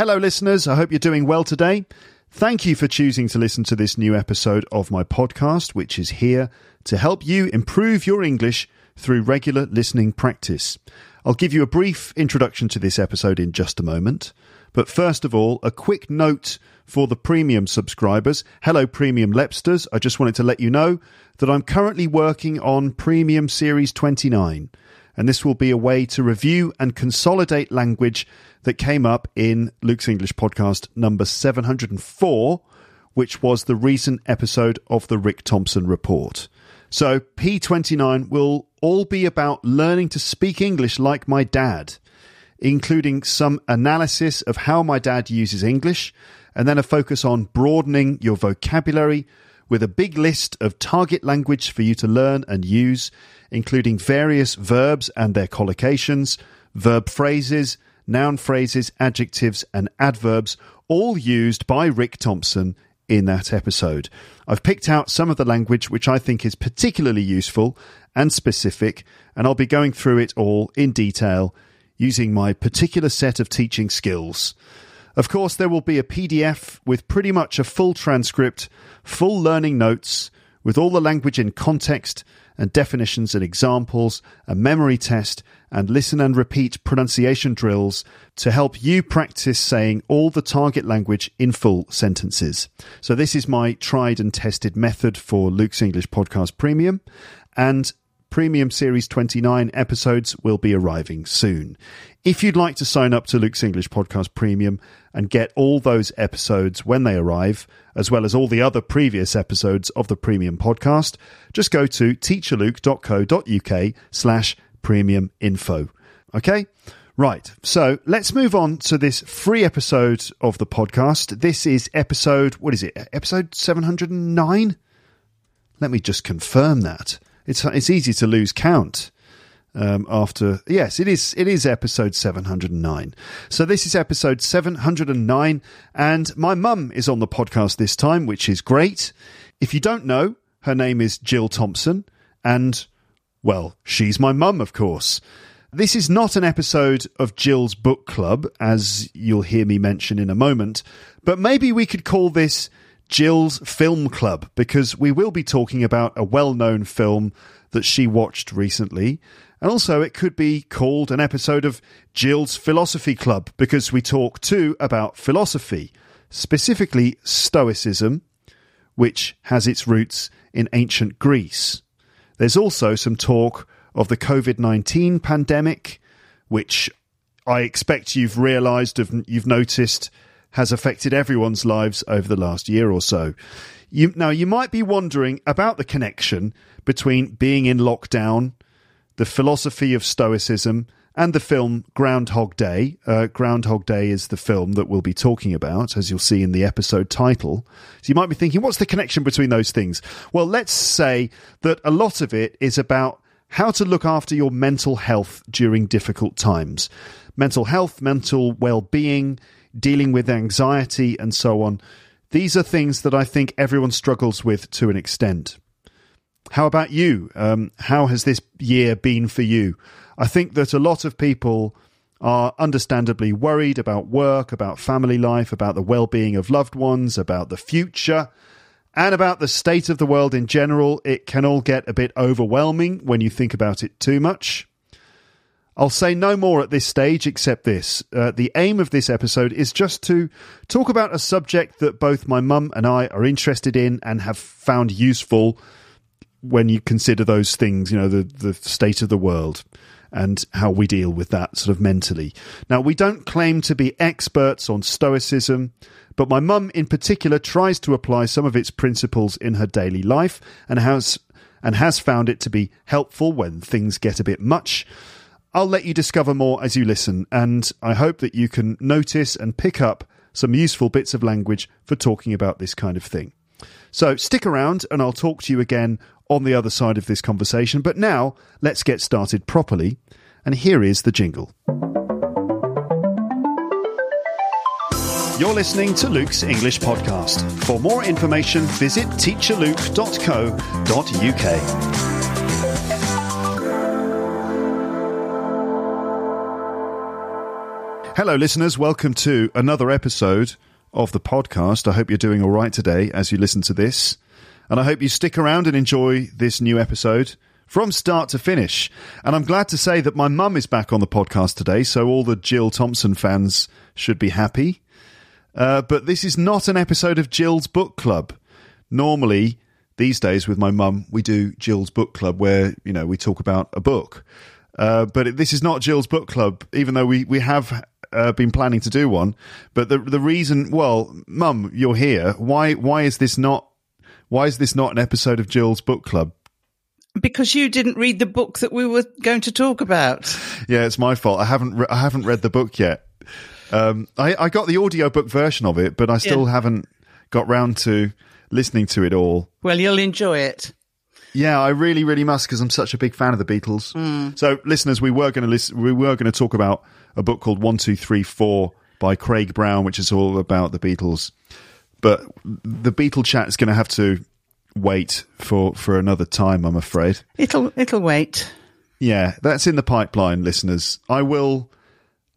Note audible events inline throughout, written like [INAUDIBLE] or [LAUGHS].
Hello, listeners. I hope you're doing well today. Thank you for choosing to listen to this new episode of my podcast, which is here to help you improve your English through regular listening practice. I'll give you a brief introduction to this episode in just a moment. But first of all, a quick note for the premium subscribers. Hello, premium Lepsters. I just wanted to let you know that I'm currently working on Premium Series 29, and this will be a way to review and consolidate language that came up in Luke's English podcast number 704, which was the recent episode of the Rick Thompson Report. So, P29 will all be about learning to speak English like my dad, including some analysis of how my dad uses English, and then a focus on broadening your vocabulary with a big list of target language for you to learn and use, including various verbs and their collocations, verb phrases, noun phrases, adjectives, and adverbs, all used by Rick Thompson in that episode. I've picked out some of the language which I think is particularly useful and specific, and I'll be going through it all in detail using my particular set of teaching skills. Of course, there will be a PDF with pretty much a full transcript, full learning notes, with all the language in context and definitions and examples, a memory test, and listen and repeat pronunciation drills to help you practice saying all the target language in full sentences. So, this is my tried and tested method for Luke's English Podcast Premium, and Premium Series 29 episodes will be arriving soon. If you'd like to sign up to Luke's English Podcast Premium and get all those episodes when they arrive, as well as all the other previous episodes of the Premium Podcast, just go to teacherluke.co.uk slash premium info. Okay? Right. So let's move on to this free episode of the podcast. This is episode, what is it? Episode 709? Let me just confirm that. It's, it's easy to lose count um, after yes it is it is episode 709 so this is episode 709 and my mum is on the podcast this time which is great if you don't know her name is jill thompson and well she's my mum of course this is not an episode of Jill's book club, as you'll hear me mention in a moment, but maybe we could call this Jill's film club because we will be talking about a well known film that she watched recently. And also, it could be called an episode of Jill's Philosophy Club because we talk too about philosophy, specifically Stoicism, which has its roots in ancient Greece. There's also some talk of the COVID 19 pandemic, which I expect you've realized, you've noticed, has affected everyone's lives over the last year or so. You, now, you might be wondering about the connection between being in lockdown, the philosophy of Stoicism, and the film Groundhog Day. Uh, Groundhog Day is the film that we'll be talking about, as you'll see in the episode title. So you might be thinking, what's the connection between those things? Well, let's say that a lot of it is about how to look after your mental health during difficult times. Mental health, mental well being, dealing with anxiety, and so on. These are things that I think everyone struggles with to an extent. How about you? Um, how has this year been for you? I think that a lot of people are understandably worried about work, about family life, about the well being of loved ones, about the future, and about the state of the world in general. It can all get a bit overwhelming when you think about it too much. I'll say no more at this stage except this. Uh, the aim of this episode is just to talk about a subject that both my mum and I are interested in and have found useful when you consider those things, you know, the, the state of the world and how we deal with that sort of mentally. Now, we don't claim to be experts on Stoicism, but my mum in particular tries to apply some of its principles in her daily life and has and has found it to be helpful when things get a bit much. I'll let you discover more as you listen, and I hope that you can notice and pick up some useful bits of language for talking about this kind of thing. So stick around, and I'll talk to you again on the other side of this conversation. But now, let's get started properly, and here is the jingle. You're listening to Luke's English Podcast. For more information, visit teacherluke.co.uk. Hello, listeners. Welcome to another episode of the podcast. I hope you're doing all right today as you listen to this. And I hope you stick around and enjoy this new episode from start to finish. And I'm glad to say that my mum is back on the podcast today, so all the Jill Thompson fans should be happy. Uh, but this is not an episode of Jill's Book Club. Normally, these days with my mum, we do Jill's Book Club where, you know, we talk about a book. Uh, but this is not Jill's Book Club, even though we, we have uh, been planning to do one. But the the reason, well, Mum, you're here. Why why is this not why is this not an episode of Jill's Book Club? Because you didn't read the book that we were going to talk about. Yeah, it's my fault. I haven't re- I haven't read the book yet. Um, I, I got the audiobook version of it, but I still Yeah. haven't got round to listening to it all. Well, you'll enjoy it. Yeah, I really, really must because I'm such a big fan of the Beatles. Hmm. So, listeners, we were going to listen. We were going to talk about a book called One, Two, Three, Four by Craig Brown, which is all about the Beatles. But the Beatle chat is going to have to wait for for another time. I'm afraid. It'll it'll wait. Yeah, that's in the pipeline, listeners. I will,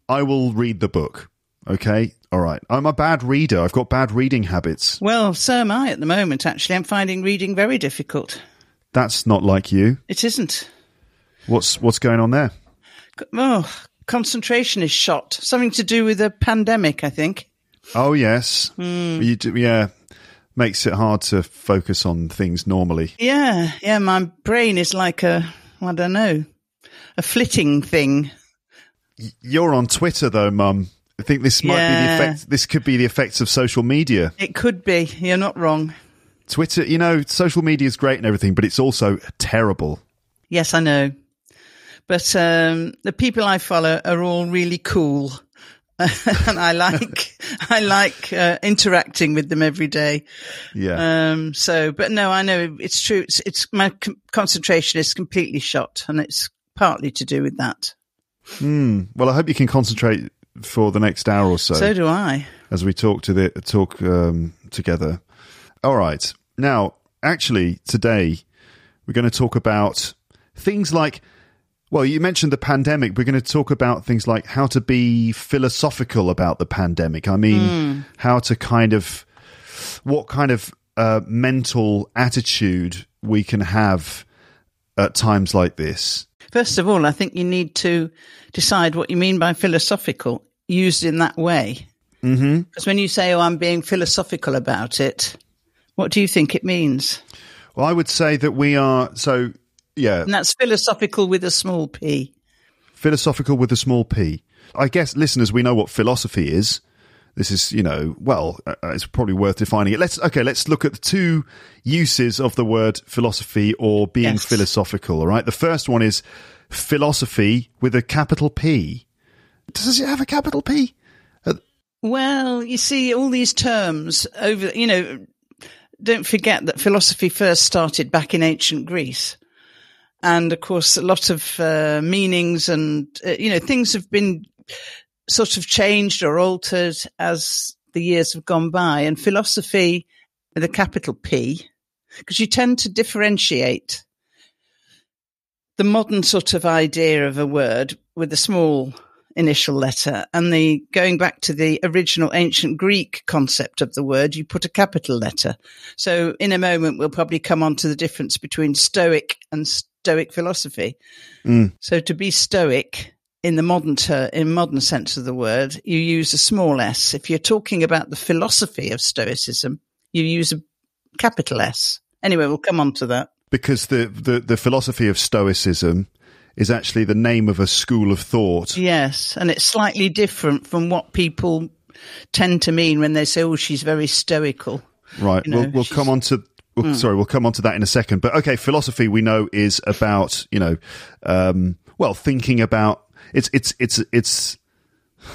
I will read the book. Okay, all right. I'm a bad reader. I've got bad reading habits. Well, so am I at the moment. Actually, I'm finding reading very difficult. That's not like you. It isn't. What's what's going on there? Oh, concentration is shot. Something to do with the pandemic, I think. Oh yes, Hmm. you do, yeah, makes it hard to focus on things normally. Yeah, yeah. My brain is like a I don't know, a flitting thing. You're on Twitter though, Mum. I think this might be the effect. This could be the effects of social media. It could be. You're not wrong. Twitter, you know, social media is great and everything, but it's also terrible. Yes, I know. But um, the people I follow are all really cool, [LAUGHS] and I like [LAUGHS] I like uh, interacting with them every day. Yeah, Um, so, but no, I know it's true. It's, it's my c- concentration is completely shot, and it's partly to do with that. well, I hope you can concentrate for the next hour or so, So do I. as we talk to the talk um, together. All right, now actually today we're going to talk about things like well you mentioned the pandemic we're going to talk about things like how to be philosophical about the pandemic i mean how to kind of what kind of uh, mental attitude we can have at times like this First of all, I think you need to decide what you mean by philosophical, used in that way. Because mm-hmm. when you say, "Oh, I'm being philosophical about it," what do you think it means? well i would say that we are so yeah And that's philosophical with a small p. philosophical with a small p. I guess listeners, we know what philosophy is. This is, you know, well, uh, it's probably worth defining it. Let's okay, let's look at the two uses of the word philosophy or being Yes. philosophical. All right, the first one is philosophy with a capital P. Does it have a capital P? Well, you see, all these terms over, you know, don't forget that philosophy first started back in ancient Greece. And of course, a lot of uh, meanings and, uh, you know, things have been sort of changed or altered as the years have gone by. And philosophy with a capital P, because you tend to differentiate the modern sort of idea of a word with a small initial letter and the going back to the original ancient Greek concept of the word, you put a capital letter. So in a moment, we'll probably come on to the difference between Stoic and Stoic philosophy. Mm. So to be Stoic in the modern ter- in modern sense of the word, you use a small s. If you're talking about the philosophy of Stoicism, you use a capital S. Anyway, we'll come on to that. Because the, the, the philosophy of Stoicism is actually the name of a school of thought. Yes, and it's slightly different from what people tend to mean when they say, "Oh, she's very stoical." Right. You know, we'll we'll come on to. Well, Sorry, we'll come on to that in a second. But okay, philosophy we know is about you know um, well, thinking about it's it's it's it's [LAUGHS]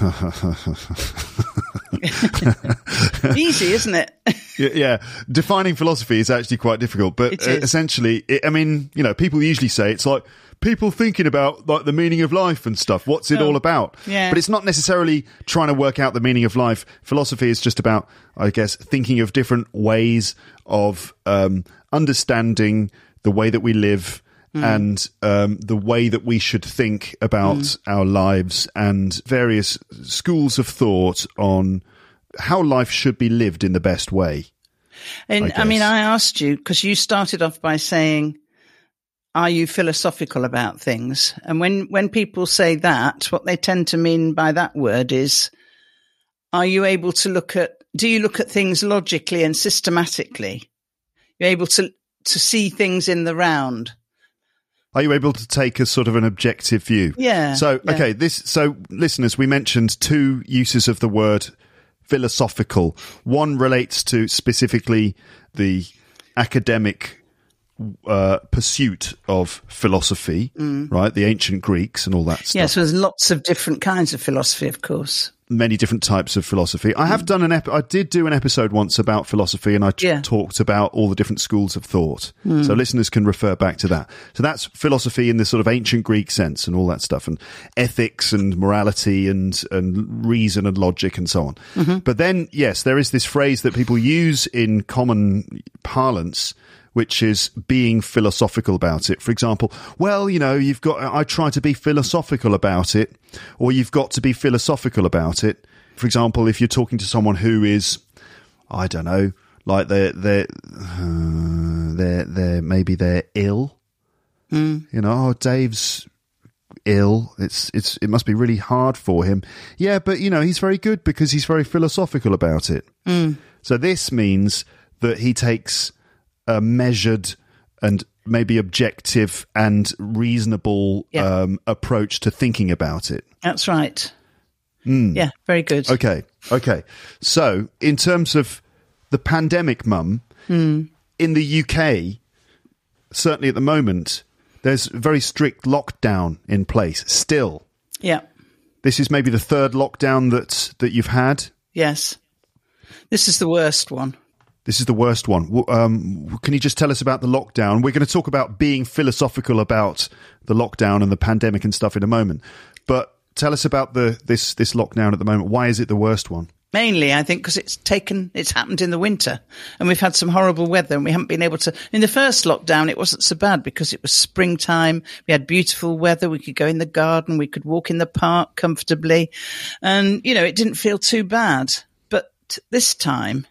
Easy, isn't it? yeah, yeah, defining philosophy is actually quite difficult. But It uh, essentially, it, I mean, you know, people usually say it's like people thinking about like the meaning of life and stuff. What's it Oh, all about? yeah. But it's not necessarily trying to work out the meaning of life. Philosophy is just about, I guess, thinking of different ways of um, understanding the way that we live. Hmm. And um, the way that we should think about our lives, and various schools of thought on how life should be lived in the best way. And I I, mean. I asked you because you started off by saying, "Are you philosophical about things?" And when when people say that, what they tend to mean by that word is, "Are you able to look at? Do you look at things logically and systematically? You're able to to see things in the round." Are you able to take a sort of an objective view? Yeah, So, yeah. okay, this, so listeners, we mentioned two uses of the word philosophical. One relates to specifically the academic uh, pursuit of philosophy, mm. right? The ancient Greeks and all that stuff. Yes, there's lots of different kinds of philosophy, of course. Many different types of philosophy. I have mm. done an ep- I did do an episode once about philosophy and I t- Yeah. talked about all the different schools of thought. Mm. So listeners can refer back to that. So that's philosophy in this sort of ancient Greek sense and all that stuff and ethics and morality and, and reason and logic and so on. Mm-hmm. But then, yes, there is this phrase that people use in common parlance which is being philosophical about it. For example, well, you know, you've got, I try to be philosophical about it, or you've got to be philosophical about it. For example, if you're talking to someone who is, I don't know, like they're, they're, uh, [SIGHS] they're, they're, maybe they're ill. You know, oh, Dave's ill. It's, it's, it must be really hard for him. Yeah, but you know, he's very good because he's very philosophical about it. So this means that he takes a measured and maybe objective and reasonable Yeah. um, approach to thinking about it. That's right. Hmm. Yeah, very good. Okay, okay. So in terms of the pandemic, mum, hmm. in the UK, certainly at the moment, there's very strict lockdown in place. Still, Yeah. this is maybe the third lockdown that that you've had. Yes. This is the worst one. This is the worst one. Um, can you just tell us about the lockdown? We're going to talk about being philosophical about the lockdown and the pandemic and stuff in a moment. But tell us about the this this lockdown at the moment. Why is it the worst one? Mainly, I think, because it's taken, it's happened in the winter and we've had some horrible weather and we haven't been able to. In the first lockdown, it wasn't so bad because it was springtime. We had beautiful weather. We could go in the garden. We could walk in the park comfortably. And, you know, it didn't feel too bad. But this time,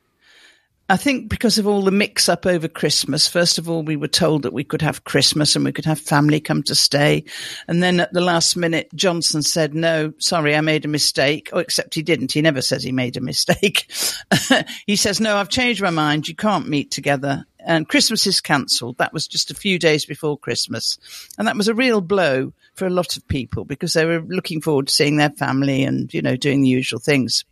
I think because of all the mix up over Christmas, first of all, we were told that we could have Christmas and we could have family come to stay. And then at the last minute, Johnson said, no, sorry, I made a mistake. Oh, except he didn't. He never says he made a mistake. [LAUGHS] he says, no, I've changed my mind. You can't meet together. And Christmas is cancelled. That was just a few days before Christmas. And that was a real blow for a lot of people because they were looking forward to seeing their family and, you know, doing the usual things.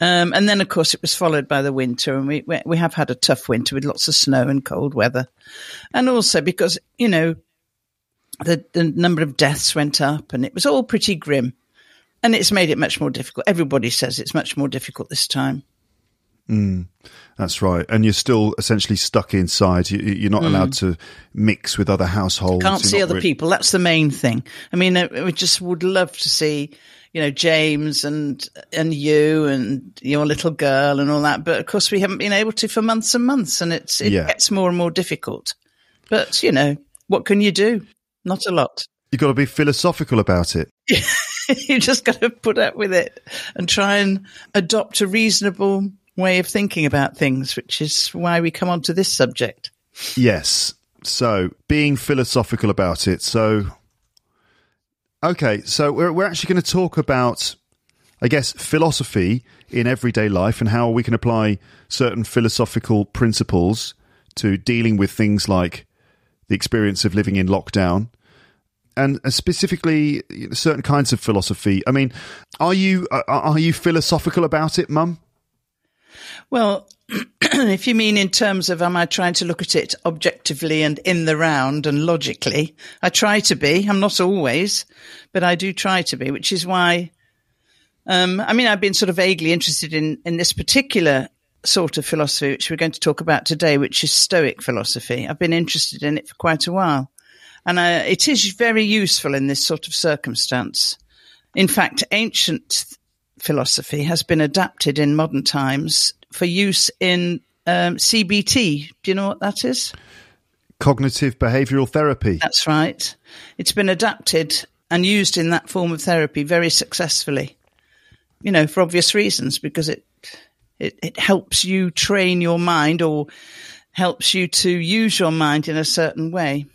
Um, and then, of course, it was followed by the winter, and we, we we have had a tough winter with lots of snow and cold weather, and also because you know the the number of deaths went up, and it was all pretty grim, and it's made it much more difficult. Everybody says it's much more difficult this time. That's right. And you're still essentially stuck inside. You, you're not allowed to mix with other households. Mm. Can't You're see other re- people. That's the main thing. I mean, we just would love to see, you know, James and and you and your little girl and all that. But of course, we haven't been able to for months and months, and it's it Yeah. gets more and more difficult. But you know, what can you do? Not a lot. You've got to be philosophical about it. [LAUGHS] you just got to put up with it and try and adopt a reasonable way of thinking about things, which is why we come on to this subject. Yes. So being philosophical about it. So, okay. So we're, we're actually going to talk about, I guess, philosophy in everyday life and how we can apply certain philosophical principles to dealing with things like the experience of living in lockdown and uh, specifically certain kinds of philosophy. I mean, are you are, are you philosophical about it, Mum? Well, [CLEARS THROAT] if you mean in terms of am I trying to look at it objectively and in the round and logically, I try to be. I'm not always, but I do try to be, which is why. Um, I mean, I've been sort of vaguely interested in in this particular sort of philosophy, which we're going to talk about today, which is Stoic philosophy. I've been interested in it for quite a while, and uh, it is very useful in this sort of circumstance. In fact, ancient philosophy has been adapted in modern times for use in um, CBT. Do you know what that is? Cognitive behavioral therapy. That's right. It's been adapted and used in that form of therapy very successfully. You know, for obvious reasons, because it it, it helps you train your mind or helps you to use your mind in a certain way.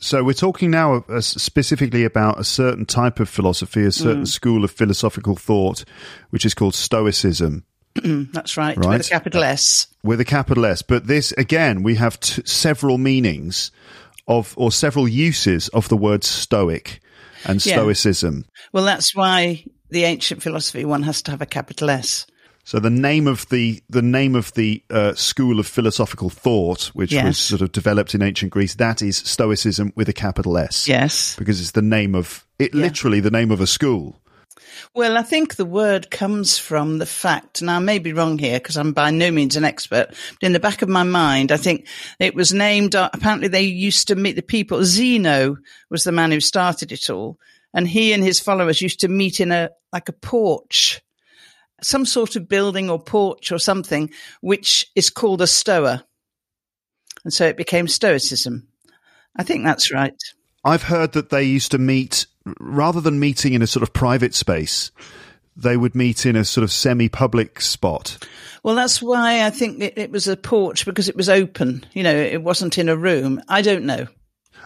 So we're talking now uh, specifically about a certain type of philosophy, a certain mm. school of philosophical thought, which is called Stoicism. That's right, right, with a capital S. With a capital S. But this, again, we have t- several meanings of, or several uses of the word Stoic and yeah. Stoicism. Well, that's why the ancient philosophy one has to have a capital S. So the name of the the name of the uh, school of philosophical thought, which yes. was sort of developed in ancient Greece, that is Stoicism with a capital S. Yes, because it's the name of it. Yeah. Literally, the name of a school. Well, I think the word comes from the fact, now I may be wrong here because I'm by no means an expert, but in the back of my mind, I think it was named, uh, apparently they used to meet the people. Zeno was the man who started it all. And he and his followers used to meet in a, like a porch some sort of building or porch or something, which is called a stoa. And so it became Stoicism. I think that's right. I've heard that they used to meet, rather than meeting in a sort of private space, they would meet in a sort of semi public spot. Well, that's why I think it, it, was a porch because it was open. You know, it wasn't in a room. I don't know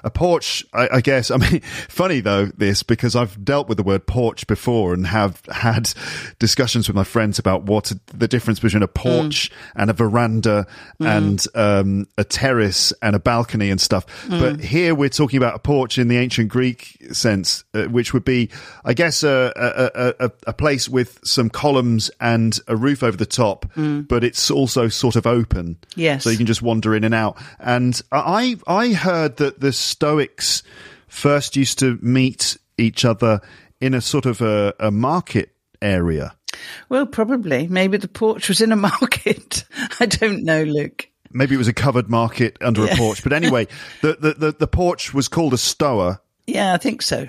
a porch, I, I, guess. I mean, [LAUGHS] funny though, this because I've dealt with the word porch before and have had discussions with my friends about what the difference between a porch mm. and a veranda mm. and um, a terrace and a balcony and stuff. Mm. But here we're talking about a porch in the ancient Greek sense, uh, which would be, I guess, a, a, a, a, place with some columns and a roof over the top, mm. but it's also sort of open. Yes. So you can just wander in and out. And I, I heard that this Stoics first used to meet each other in a sort of a, a market area. Well, probably. Maybe the porch was in a [LAUGHS] market. I don't know, Luke. Maybe it was a covered market under yeah. a porch. But anyway, [LAUGHS] the, the, the, the, porch was called a stoa. Yeah, I think so.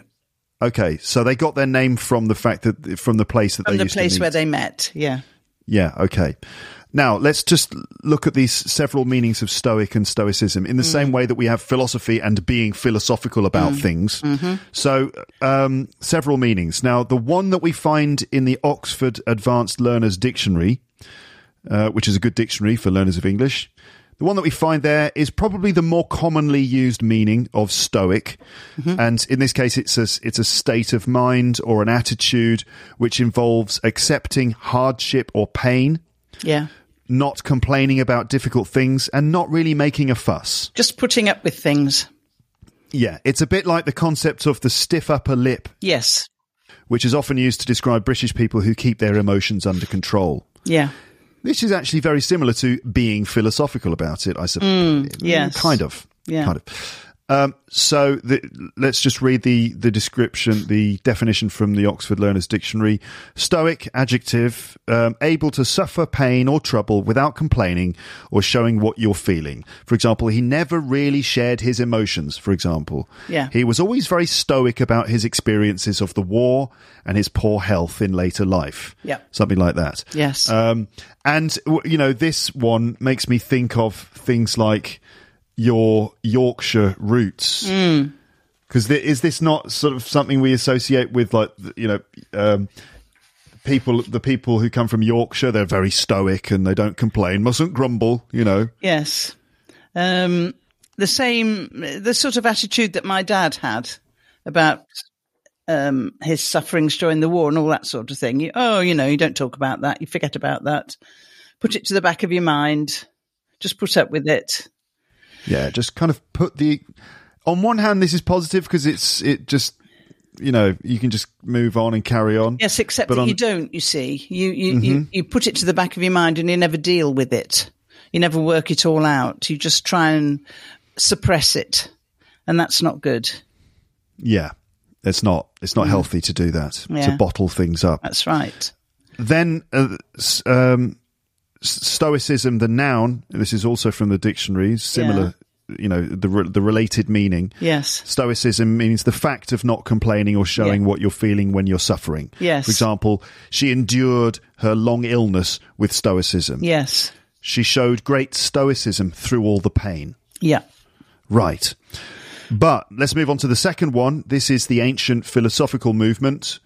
Okay, so they got their name from the fact that from the place that from they the place where they met. Yeah. Yeah. Okay. Now, let's just look at these several meanings of Stoic and Stoicism in the mm. same way that we have philosophy and being philosophical about mm. things. Mm-hmm. So, um, several meanings. Now, the one that we find in the Oxford Advanced Learners Dictionary, uh, which is a good dictionary for learners of English, the one that we find there is probably the more commonly used meaning of stoic. Mm-hmm. And in this case, it's a, it's a state of mind or an attitude which involves accepting hardship or pain. Yeah not complaining about difficult things, and not really making a fuss. Just putting up with things. Yeah, it's a bit like the concept of the stiff upper lip. Yes. Which is often used to describe British people who keep their emotions under control. Yeah. This is actually very similar to being philosophical about it, I suppose. Mm, yes. Kind of. Yeah. Kind of. Um, so the, let's just read the, the description, the definition from the Oxford Learners Dictionary. Stoic, adjective, um, able to suffer pain or trouble without complaining or showing what you're feeling. For example, he never really shared his emotions, for example. Yeah. He was always very stoic about his experiences of the war and his poor health in later life. Yeah. Something like that. Yes. Um, and, you know, this one makes me think of things like, your Yorkshire roots. Because mm. is this not sort of something we associate with, like you know, um, people the people who come from Yorkshire? They're very stoic and they don't complain, mustn't grumble. You know. Yes. Um, the same, the sort of attitude that my dad had about um, his sufferings during the war and all that sort of thing. You, oh, you know, you don't talk about that. You forget about that. Put it to the back of your mind. Just put up with it. Yeah, just kind of put the. On one hand, this is positive because it's it just you know, you can just move on and carry on. Yes, except But that on- you don't. You see, you you, you you put it to the back of your mind, and you never deal with it. You never work it all out. You just try and suppress it, and that's not good. Yeah. It's not it's not healthy to do that. To bottle things up. That's right. Then uh, um, stoicism, the noun. This is also from the dictionary. Similar, you know, the re- the related meaning. Yes. Stoicism means the fact of not complaining or showing Yeah. what you're feeling when you're suffering. Yes. For example, she endured her long illness with stoicism. Yes. She showed great stoicism through all the pain. Yeah. Right. But let's move on to the second one. This is the ancient philosophical movement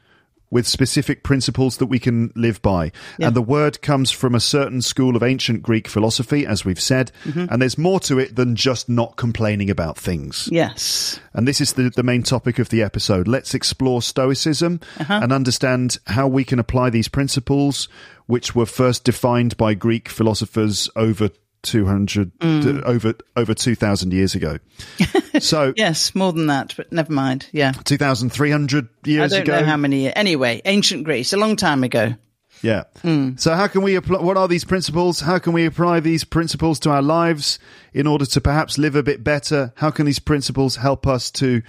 with specific principles that we can live by. And the word comes from a certain school of ancient Greek philosophy, as we've said. Mm-hmm. And there's more to it than just not complaining about things. Yes. And this is the, the main topic of the episode. Let's explore Stoicism uh-huh. and understand how we can apply these principles, which were first defined by Greek philosophers over 200, d- mm. over, over 2,000 years ago. [LAUGHS] so, Yes. More than that, but never mind. Yeah. 2,300 I years don't ago. know how many. Anyway, ancient Greece, a long time ago. Yeah. Mm. So how can we apply, what are these principles? How can we apply these principles to our lives in order to perhaps live a bit better? How can these principles help us to,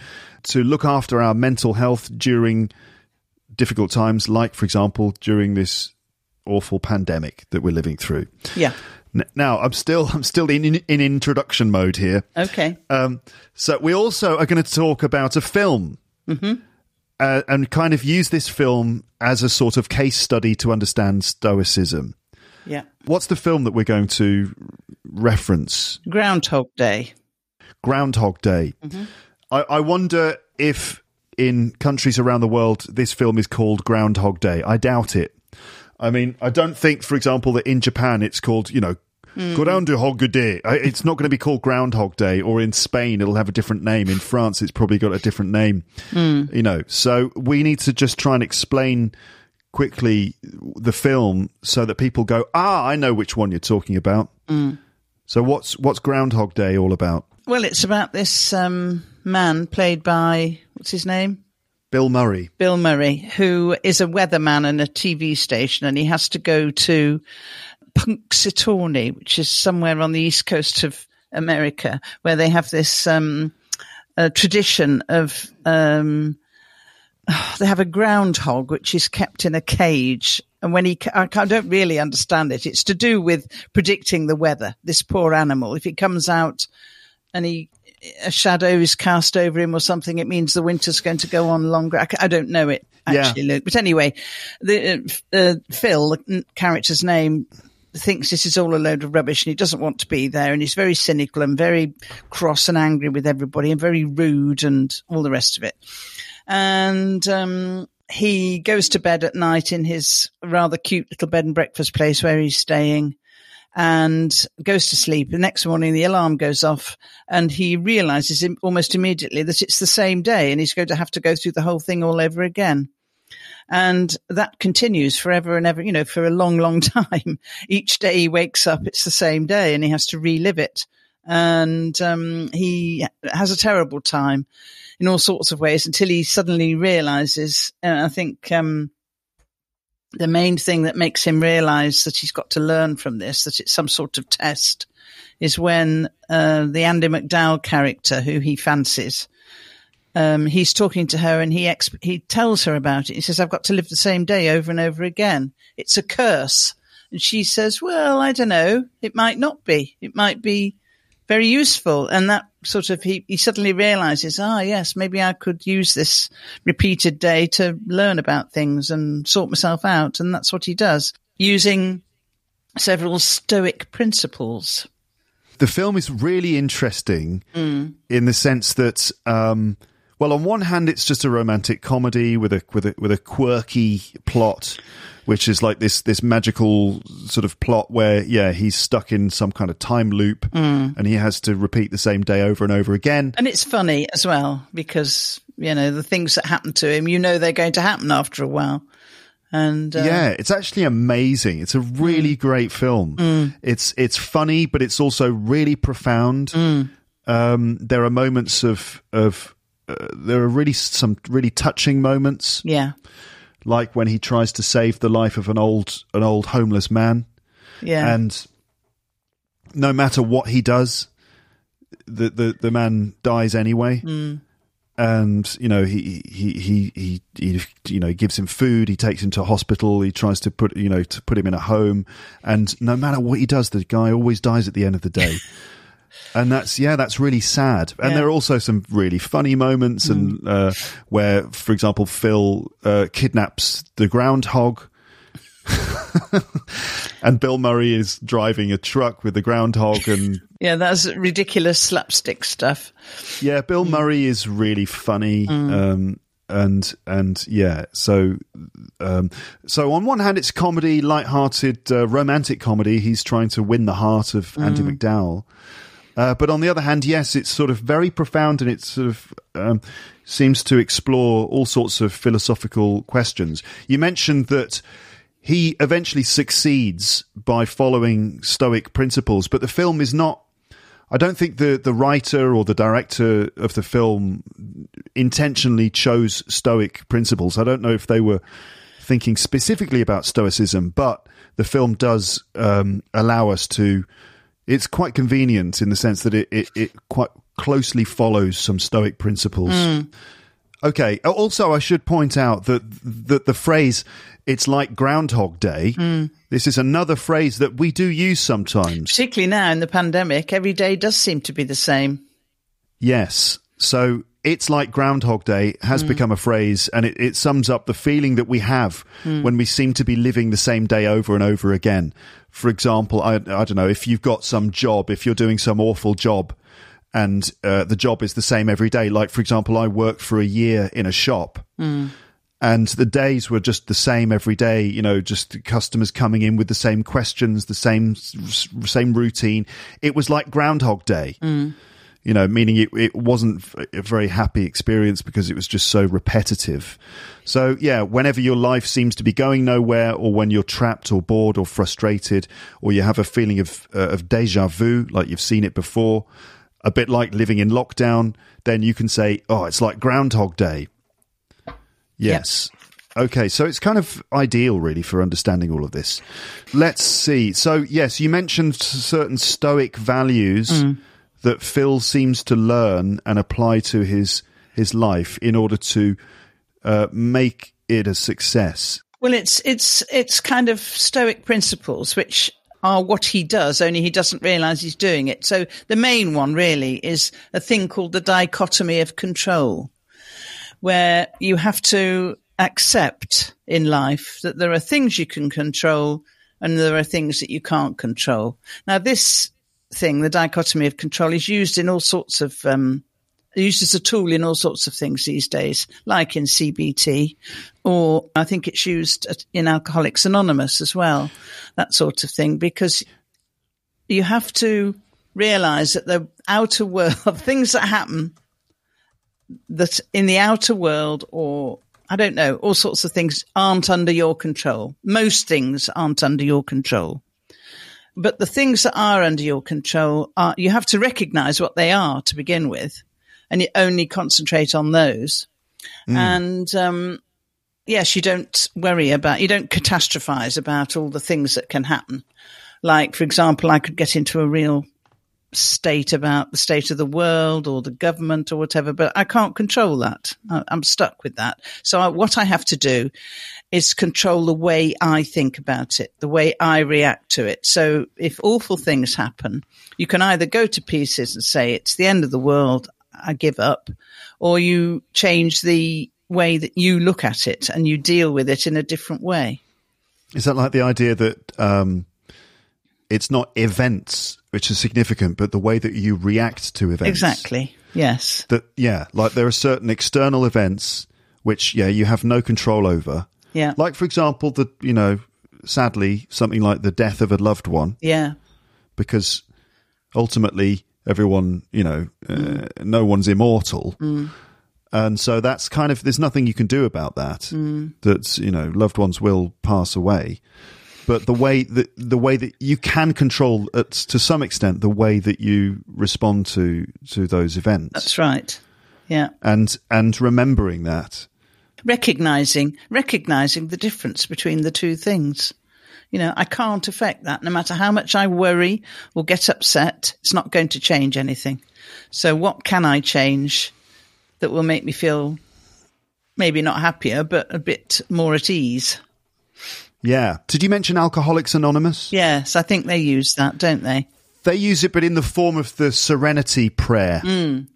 to look after our mental health during difficult times, like, for example, during this awful pandemic that we're living through? Yeah. Now, I'm still, I'm still in, in, in introduction mode here. Okay. Um, so we also are going to talk about a film uh, and kind of use this film as a sort of case study to understand Stoicism. Yeah. What's the film that we're going to reference? Groundhog Day. Groundhog Day. I, I wonder if in countries around the world this film is called Groundhog Day. I doubt it. I mean, I don't think, for example, that in Japan it's called, you know, Groundhog Day. It's not going to be called Groundhog Day, or in Spain it'll have a different name. In France, it's probably got a different name. You know, so we need to just try and explain quickly the film so that people go, ah, I know which one you're talking about. So what's what's Groundhog Day all about? Well, it's about this um, man played by what's his name? Bill Murray. Bill Murray, who is a weatherman on a TV station, and he has to go to Punxsutawney, which is somewhere on the east coast of America, where they have this um, tradition of um, [SIGHS] they have a groundhog which is kept in a cage. And when he, I I don't really understand it. It's to do with predicting the weather. This poor animal, if he comes out and he a shadow is cast over him or something, it means the winter's going to go on longer. I, I don't know it Yeah. actually, Luke. But anyway, the uh, uh, Phil, the character's name, thinks this is all a load of rubbish and he doesn't want to be there and he's very cynical and very cross and angry with everybody and very rude and all the rest of it. And um, he goes to bed at night in his rather cute little bed and breakfast place where he's staying and goes to sleep. The next morning, the alarm goes off, and he realizes almost immediately that it's the same day, and he's going to have to go through the whole thing all over again. And that continues forever and ever, you know, for a long, long [LAUGHS] time. Each day he wakes up, it's the same day, and he has to relive it. And um, he has a terrible time in all sorts of ways until he suddenly realizes, and I think um, the main thing that makes him realize that he's got to learn from this, that it's some sort of test, is when uh, the Andie MacDowell character, who he fancies, um, he's talking to her and he exp- he tells her about it. He says, "I've got to live the same day over and over again. It's a curse." And she says, "Well, I don't know. It might not be. It might be very useful." And that sort of he, he suddenly realizes, "Ah, yes, maybe I could use this repeated day to learn about things and sort myself out." And that's what he does using several Stoic principles. the film is really interesting Mm. in the sense that um well on one hand it's just a romantic comedy with a with a with a quirky plot which is like this this magical sort of plot where yeah he's stuck in some kind of time loop Mm. and he has to repeat the same day over and over again And it's funny as well because, you know, the things that happen to him, you know, they're going to happen after a while. And, uh, yeah, it's actually amazing. It's a really great film. It's it's funny, but it's also really profound. Um, there are moments of of uh, there are really some really touching moments, Yeah. like when he tries to save the life of an old an old homeless man, Yeah. and no matter what he does, the the, the man dies anyway. And you know he, he he he he you know gives him food. He takes him to hospital. He tries to put you know to put him in a home. And no matter what he does, the guy always dies at the end of the day. [LAUGHS] and that's yeah, that's really sad. And Yeah. there are also some really funny moments, and uh, where, for example, Phil uh, kidnaps the groundhog. [LAUGHS] and Bill Murray is driving a truck with the groundhog, and [LAUGHS] yeah, that's ridiculous slapstick stuff. yeah, Bill Murray is really funny. Um, and and yeah, so um, so on one hand, it's comedy, light-hearted, uh, romantic comedy. He's trying to win the heart of Andie MacDowell. Uh, but on the other hand, yes, it's sort of very profound and it sort of um, seems to explore all sorts of philosophical questions. You mentioned that he eventually succeeds by following Stoic principles, but the film is not. I don't think the, the writer or the director of the film intentionally chose Stoic principles. I don't know if they were thinking specifically about Stoicism, but the film does um, allow us to. It's quite convenient in the sense that it, it, it quite closely follows some Stoic principles. Hmm. Okay. Also, I should point out that that the phrase "it's like Groundhog Day." Hmm. This is another phrase that we do use sometimes. Particularly now in the pandemic, every day does seem to be the same. Yes. So it's like Groundhog Day has mm. become a phrase, and it, it sums up the feeling that we have mm. when we seem to be living the same day over and over again. For example, I, I don't know if you've got some job, if you're doing some awful job, and uh, the job is the same every day. Like, for example, I worked for a year in a shop. Mm. And the days were just the same every day, you know, just customers coming in with the same questions, the same same routine. It was like Groundhog Day you know, meaning it, it wasn't a very happy experience because it was just so repetitive. So, yeah, whenever your life seems to be going nowhere, or when you're trapped or bored or frustrated, or you have a feeling of, uh, of deja vu, like you've seen it before, a bit like living in lockdown, then you can say, oh, it's like Groundhog Day. Yes. Okay, so it's kind of ideal, really, for understanding all of this. Let's see. So, yes, you mentioned certain Stoic values that Phil seems to learn and apply to his his life in order to uh, make it a success. Well, it's it's it's kind of Stoic principles, which are what he does. Only he doesn't realise he's doing it. So the main one really is a thing called the dichotomy of control, where you have to accept in life that there are things you can control and there are things that you can't control. Now, this thing, the dichotomy of control, is used in all sorts of um, used as a tool in all sorts of things these days, like in CBT, or I think it's used in Alcoholics Anonymous as well, that sort of thing, because you have to realize that the outer world, [LAUGHS] things that happen that in the outer world or I don't know, all sorts of things aren't under your control. Most things aren't under your control. But the things that are under your control are, you have to recognize what they are to begin with and you only concentrate on those. And, um, yes, you don't worry about, you don't catastrophize about all the things that can happen. Like, for example, I could get into a real state about the state of the world or the government or whatever, but I can't control that. I- I'm stuck with that. So I, what I have to do is control the way I think about it, the way I react to it. So if awful things happen, you can either go to pieces and say it's the end of the world, I give up, or you change the way that you look at it and you deal with it in a different way. Is that like the idea that um, it's not events which are significant, but the way that you react to events? Exactly. Yes. That yeah, like there are certain external events which yeah you have no control over. Yeah. Like for example, the you know sadly something like the death of a loved one, Yeah. because ultimately everyone you know uh, mm. no one's immortal. Mm. And so that's kind of there's nothing you can do about that. Mm. That you know loved ones will pass away, but the way that the way that you can control it to some extent the way that you respond to to those events. That's right. Yeah. and and remembering that. Recognizing recognizing the difference between the two things. You know i can't affect that. No matter how much i worry or get upset it's not going to change anything. So what can i change that will make me feel maybe not happier but a bit more at ease? Yeah. Did you mention Alcoholics Anonymous? yes i think they use that don't they? They use it, but in the form of the Serenity Prayer, mm.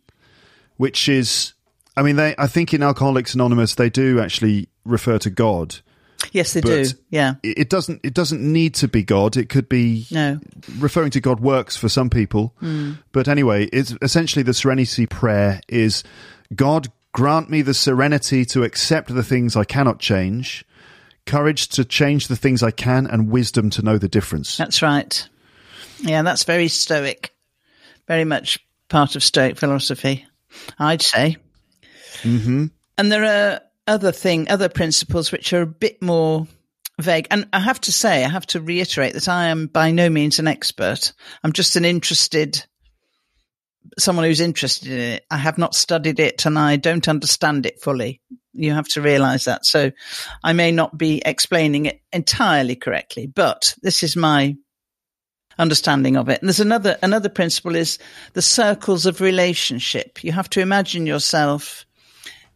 which is, I mean, they. I think in Alcoholics Anonymous they do actually refer to God. yes they do yeah It doesn't. It doesn't need to be God. It could be no referring to God works for some people. Hmm. But anyway, it's essentially the serenity prayer is God grant me the serenity to accept the things I cannot change, courage to change the things I can, and wisdom to know the difference. That's right. Yeah, that's very stoic. Very much part of stoic philosophy, I'd say. Mm-hmm. And there are other thing, other principles which are a bit more vague. And I have to say, I have to reiterate that I am by no means an expert. I'm just an interested, someone who's interested in it. I have not studied it and I don't understand it fully. You have to realize that. So I may not be explaining it entirely correctly, but this is my understanding of it. And there's another another principle is the circles of relationship. You have to imagine yourself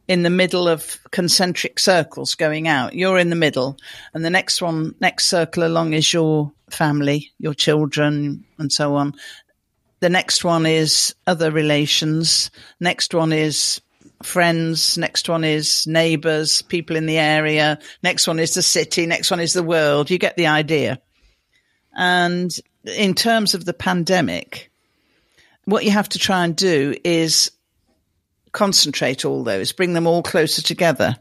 in the middle of concentric circles going out. You're in the middle, and the next one, next circle along is your family, your children, and so on. The next one is other relations. Next one is friends. Next one is neighbors, people in the area. Next one is the city. Next one is the world. You get the idea. And in terms of the pandemic, what you have to try and do is concentrate all those, bring them all closer together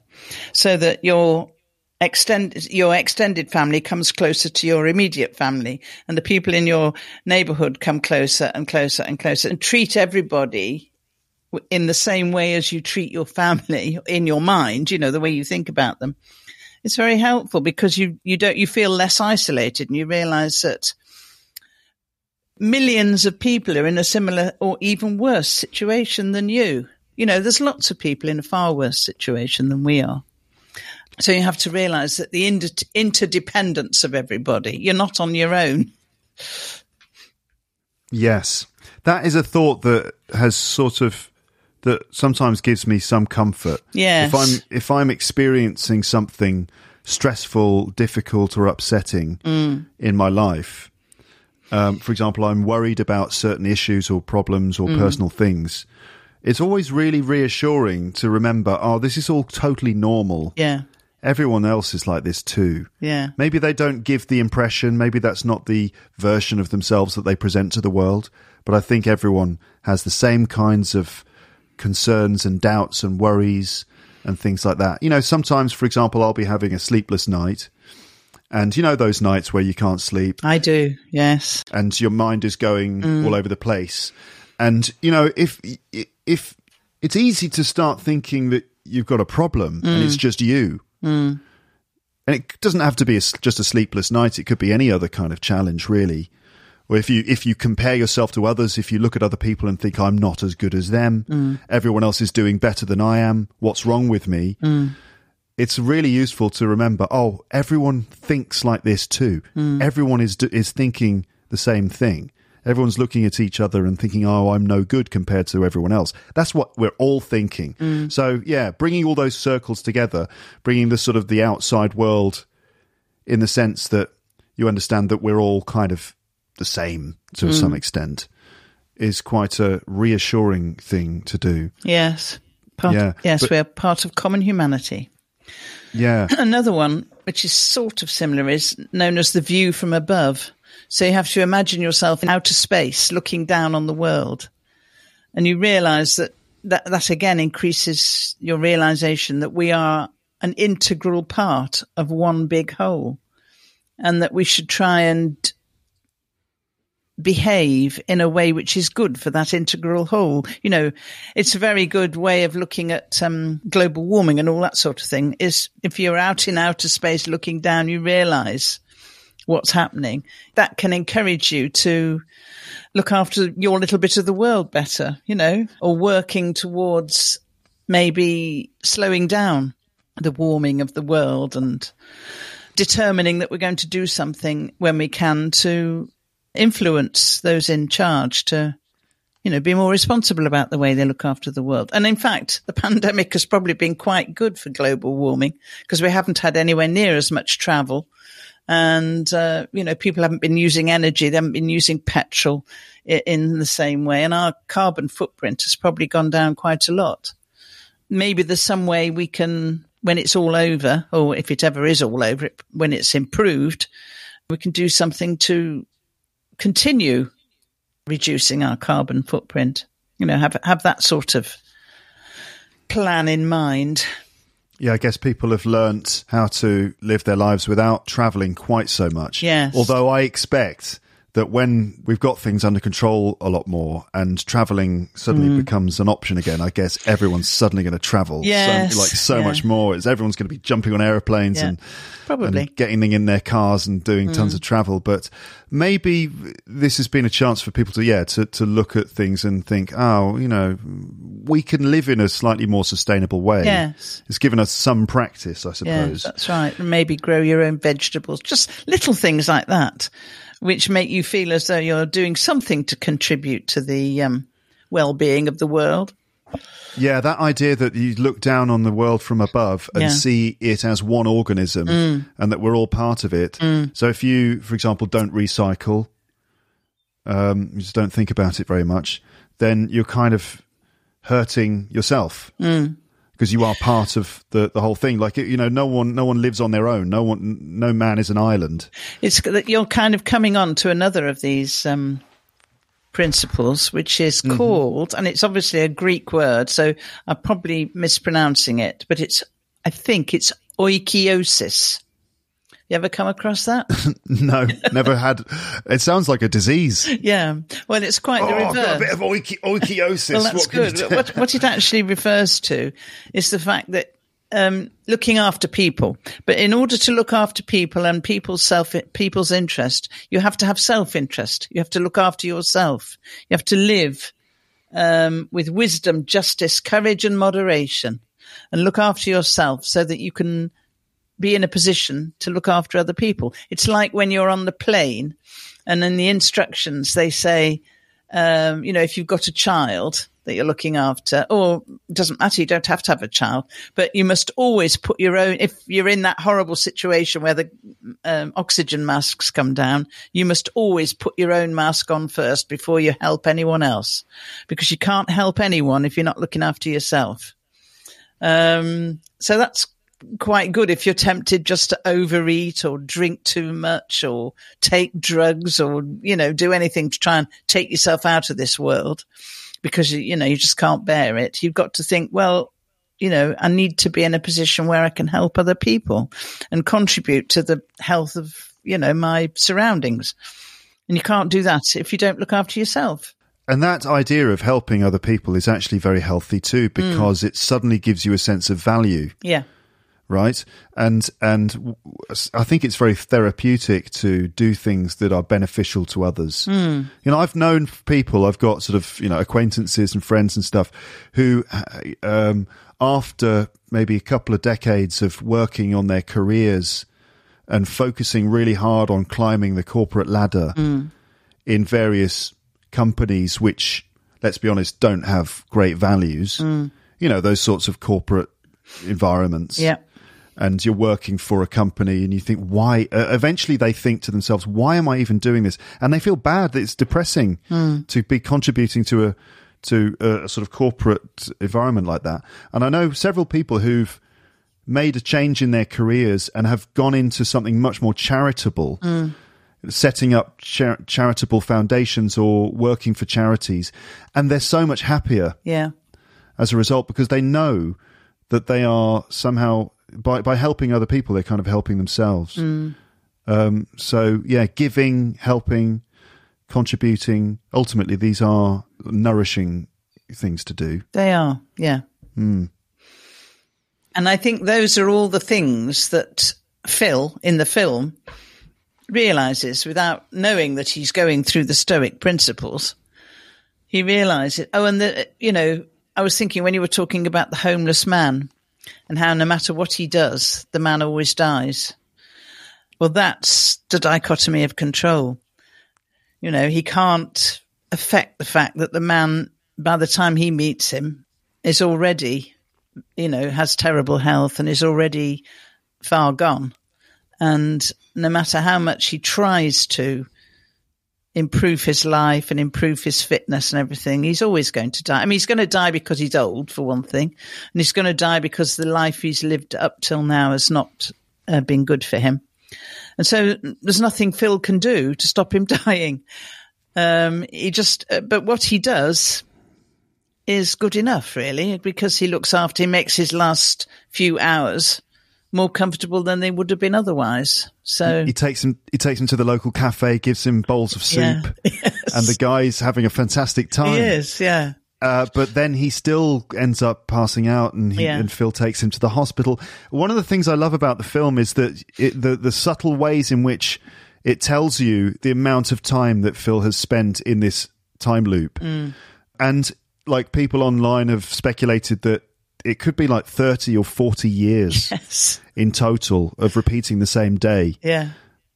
so that your extended your extended family comes closer to your immediate family and the people in your neighborhood come closer and closer and closer and treat everybody in the same way as you treat your family in your mind, you know, the way you think about them. It's very helpful because you, you don't, you feel less isolated and you realize that millions of people are in a similar or even worse situation than you. You know, there's lots of people in a far worse situation than we are. So you have to realize that the inter- interdependence of everybody, you're not on your own. Yes, that is a thought that has sort of that sometimes gives me some comfort. Yes. If I'm if I'm experiencing something stressful, difficult, or upsetting in my life, um, for example, I'm worried about certain issues or problems or personal things. It's always really reassuring to remember, oh, this is all totally normal. Yeah. Everyone else is like this too. Yeah. Maybe they don't give the impression, maybe that's not the version of themselves that they present to the world, but I think everyone has the same kinds of concerns and doubts and worries and things like that. You know, sometimes, for example, I'll be having a sleepless night, and you know, those nights where you can't sleep I do. Yes. and your mind is going mm. all over the place. And you know, if if it's easy to start thinking that you've got a problem and it's mm. just you, mm. and it doesn't have to be a, just a sleepless night; it could be any other kind of challenge, really. Or if you if you compare yourself to others, if you look at other people and think I'm not as good as them, mm. everyone else is doing better than I am. What's wrong with me? It's really useful to remember. Oh, everyone thinks like this too. Everyone is is thinking the same thing. Everyone's looking at each other and thinking, "Oh, I'm no good compared to everyone else." That's what we're all thinking. Mm. So, yeah, bringing all those circles together, bringing the sort of the outside world in the sense that you understand that we're all kind of the same to mm. some extent is quite a reassuring thing to do. Yes. Part, Yeah, yes, but- we're part of common humanity. Yeah. [CLEARS THROAT] Another one, which is sort of similar, is known as the view from above. So you have to imagine yourself in outer space looking down on the world. And you realize that that, that again increases your realization that we are an integral part of one big whole and that we should try and behave in a way which is good for that integral whole. You know, it's a very good way of looking at um, global warming and all that sort of thing. Is if you're out in outer space looking down, you realize what's happening. That can encourage you to look after your little bit of the world better, you know, or working towards maybe slowing down the warming of the world and determining that we're going to do something when we can to influence those in charge to you know, be more responsible about the way they look after the world. And in fact, the [LAUGHS] pandemic has probably been quite good for global warming because we haven't had anywhere near as much travel. And, uh, you know, people haven't been using energy. They haven't been using petrol in, in the same way. And our carbon footprint has probably gone down quite a lot. Maybe there's some way we can, when it's all over, or if it ever is all over, when it's improved, we can do something to continue reducing our carbon footprint. You know, have have that sort of plan in mind. Yeah, I guess people have learnt how to live their lives without travelling quite so much. Yes. Although I expect that when we've got things under control a lot more and traveling suddenly mm. becomes an option again, I guess everyone's suddenly going to travel yes. so, like so yeah. much more. It's everyone's going to be jumping on aeroplanes yeah. and probably and getting in their cars and doing mm. tons of travel. But maybe this has been a chance for people to, yeah, to, to look at things and think, oh, you know, we can live in a slightly more sustainable way. Yes. It's given us some practice, I suppose. Yeah, that's right. Maybe grow your own vegetables, just little things like that which make you feel as though you're doing something to contribute to the um, well-being of the world. Yeah, that idea that you look down on the world from above and yeah. see it as one organism mm. and that we're all part of it. Mm. So if you, for example, don't recycle, um, you just don't think about it very much, then you're kind of hurting yourself. Mm because you are part of the, the whole thing. Like you know, no one no one lives on their own. No one, no man is an island. It's that you're kind of coming on to another of these um, principles, which is mm-hmm. called, and it's obviously a Greek word, so I'm probably mispronouncing it, but it's I think it's oikeiosis. You ever come across that? [LAUGHS] no, never had. It sounds like a disease. Yeah. Well, it's quite oh, the reverse. I've got a bit of oikeiosis. well, that's what good. What, what, it actually refers to is the fact that um, looking after people. But in order to look after people and people's self, people's interest, you have to have self interest. You have to look after yourself. You have to live um, with wisdom, justice, courage, and moderation, and look after yourself so that you can be in a position to look after other people. It's like when you're on the plane and in the instructions they say, um, you know, if you've got a child that you're looking after, or it doesn't matter, you don't have to have a child, but you must always put your own, if you're in that horrible situation where the um, oxygen masks come down, you must always put your own mask on first before you help anyone else because you can't help anyone if you're not looking after yourself. Um, so that's quite good if you're tempted just to overeat or drink too much or take drugs or, you know, do anything to try and take yourself out of this world because, you know, you just can't bear it. You've got to think, well, you know, I need to be in a position where I can help other people and contribute to the health of, you know, my surroundings. And you can't do that if you don't look after yourself. And that idea of helping other people is actually very healthy too, because mm. it suddenly gives you a sense of value. Yeah right? And and I think it's very therapeutic to do things that are beneficial to others. Mm. You know, I've known people, I've got sort of you know acquaintances and friends and stuff who, um, after maybe a couple of decades of working on their careers and focusing really hard on climbing the corporate ladder mm. in various companies, which let's be honest, don't have great values. Mm. You know, those sorts of corporate environments. Yeah and you're working for a company and you think why uh, eventually they think to themselves why am i even doing this and they feel bad that it's depressing mm. to be contributing to a to a, a, sort of corporate environment like that and i know several people who've made a change in their careers and have gone into something much more charitable mm. setting up char- charitable foundations or working for charities and they're so much happier yeah as a result because they know that they are somehow by by helping other people, they're kind of helping themselves. Mm. Um, so yeah, giving, helping, contributing. Ultimately, these are nourishing things to do. They are, yeah. Mm. And I think those are all the things that Phil in the film realizes without knowing that he's going through the Stoic principles. He realizes, oh, and the, you know, I was thinking when you were talking about the homeless man and how no matter what he does, the man always dies. Well, that's the dichotomy of control. You know, he can't affect the fact that the man, by the time he meets him, is already, you know, has terrible health and is already far gone. And no matter how much he tries to improve his life and improve his fitness and everything, he's always going to die. I mean, he's going to die because he's old, for one thing, and he's going to die because the life he's lived up till now has not uh, been good for him. And so there's nothing Phil can do to stop him [LAUGHS] dying. Um, he just, uh, but what he does is good enough, really, because he looks after, he makes his last few hours more comfortable than they would have been otherwise. So he, takes him. He takes him to the local cafe, gives him bowls of soup, Yeah. [LAUGHS] Yes. and the guy's having a fantastic time. he is, yeah. Uh, but then he still ends up passing out, and, he, Yeah. and Phil takes him to the hospital. One of the things I love about the film is that it, the the subtle ways in which it tells you the amount of time that Phil has spent in this time loop, and like people online have speculated that it could be like thirty or forty years [LAUGHS] Yes. in total of repeating the same day. Yeah.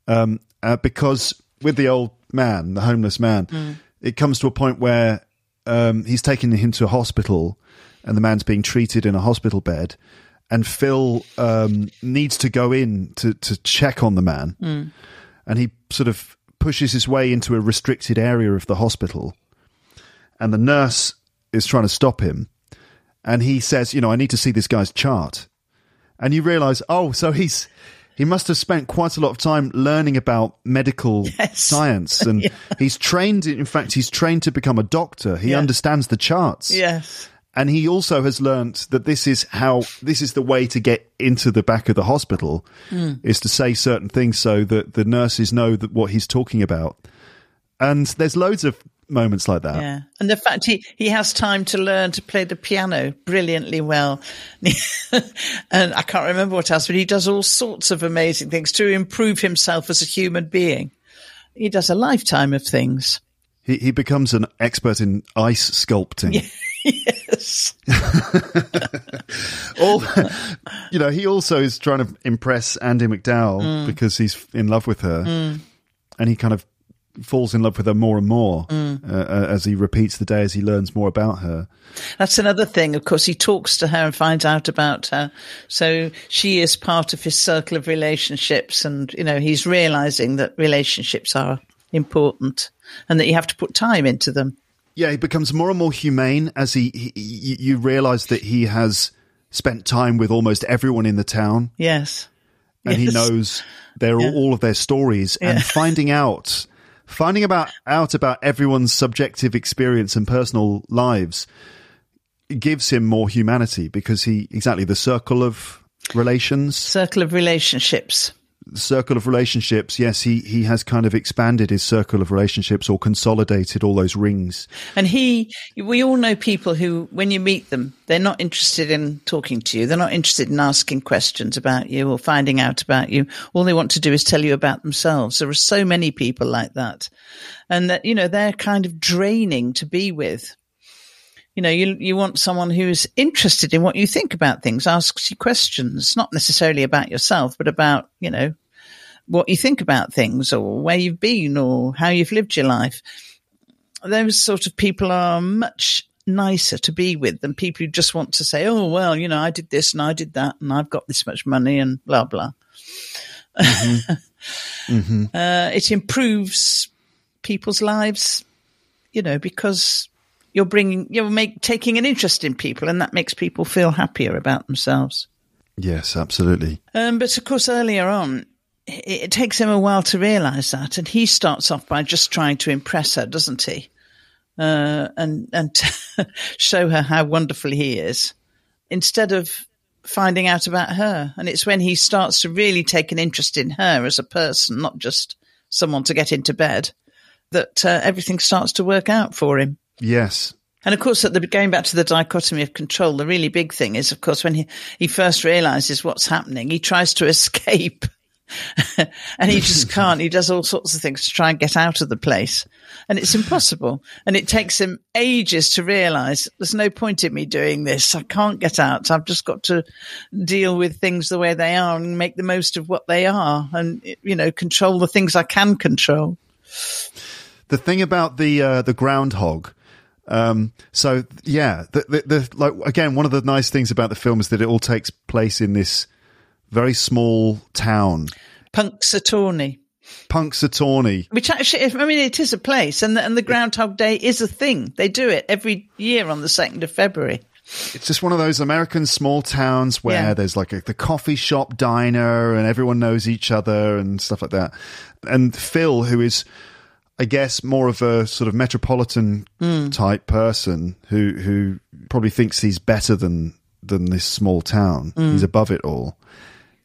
um, uh, because with the old man, the homeless man, it comes to a point where um, he's taken him to a hospital, and the man's being treated in a hospital bed, and Phil um, needs to go in to to check on the man, and he sort of pushes his way into a restricted area of the hospital, and the nurse is trying to stop him, and he says, "You know, I need to see this guy's chart." and you realize, oh, so he's he must have spent quite a lot of time learning about medical [LAUGHS] Yes. science, and [LAUGHS] he's trained. In fact, he's trained to become a doctor. He Yeah. understands the charts, Yes. and he also has learnt that this is how this is the way to get into the back of the hospital hmm. is to say certain things so that the nurses know that what he's talking about. And there's loads of moments like that. Yeah. And the fact he, he has time to learn to play the piano brilliantly well. [LAUGHS] and I can't remember what else, but he does all sorts of amazing things to improve himself as a human being. He does a lifetime of things. He, he becomes an expert in ice sculpting. [LAUGHS] Yes. [LAUGHS] all you know he also is trying to impress Andie MacDowell Mm. because he's in love with her and he kind of falls in love with her more and more Mm. uh, uh, as he repeats the day as he learns more about her That's another thing. Of course, he talks to her and finds out about her. So she is part of his circle of relationships. And, you know, he's realizing that relationships are important and that you have to put time into them. yeah he becomes more and more humane as he, he, he you realize that he has spent time with almost everyone in the town Yes. and he Yes. knows their all of their stories and finding out finding about out about everyone's subjective experience and personal lives gives him more humanity because he exactly the circle of relations Circle of relationships. Circle of relationships yes he he has kind of expanded his circle of relationships or consolidated all those rings And he, we all know people who, when you meet them, they're not interested in talking to you. They're not interested in asking questions about you or finding out about you. All they want to do is tell you about themselves. There are so many people like that. And that, you know, they're kind of draining to be with. You know, you, you want someone who's interested in what you think about things, asks you questions, not necessarily about yourself, but about, you know, what you think about things or where you've been or how you've lived your life those sort of people are much nicer to be with than people who just want to say, "Oh, well, you know, I did this and I did that and I've got this much money and blah blah." [LAUGHS] Uh, it improves people's lives, you know, because you're bringing you're make, taking an interest in people, and that makes people feel happier about themselves. yes absolutely Um, but of course, earlier on, it, takes him a while to realise that, and he starts off by just trying to impress her, doesn't he? Uh, and and [LAUGHS] show her how wonderful he is, instead of finding out about her. And it's when he starts to really take an interest in her as a person, not just someone to get into bed, that uh, everything starts to work out for him. yes And of course, at the going back to the dichotomy of control, the really big thing is, of course, when he, he first realizes what's happening, he tries to [LAUGHS] escape [LAUGHS] and he just [LAUGHS] can't. He does all sorts of things to try and get out of the place. And it's impossible. And it takes him ages to realize there's no point in me doing this. I can't get out. I've just got to deal with things the way they are and make the most of what they are and, you know, control the things I can control. The thing about the, uh, the groundhog, um, so yeah, the, the, the, like, again, one of the nice things about the film is that it all takes place in this very small town. Punxsutawney. Punxsutawney. Which actually, I mean, it is a place, and the, and the Groundhog Day is a thing. They do it every year on the 2nd of February. It's just one of those American small towns where Yeah. there's like a, the coffee shop diner and everyone knows each other and stuff like that. And Phil, who is, I guess, more of a sort of metropolitan hmm. type person who who probably thinks he's better than than this small town. Hmm. He's above it all.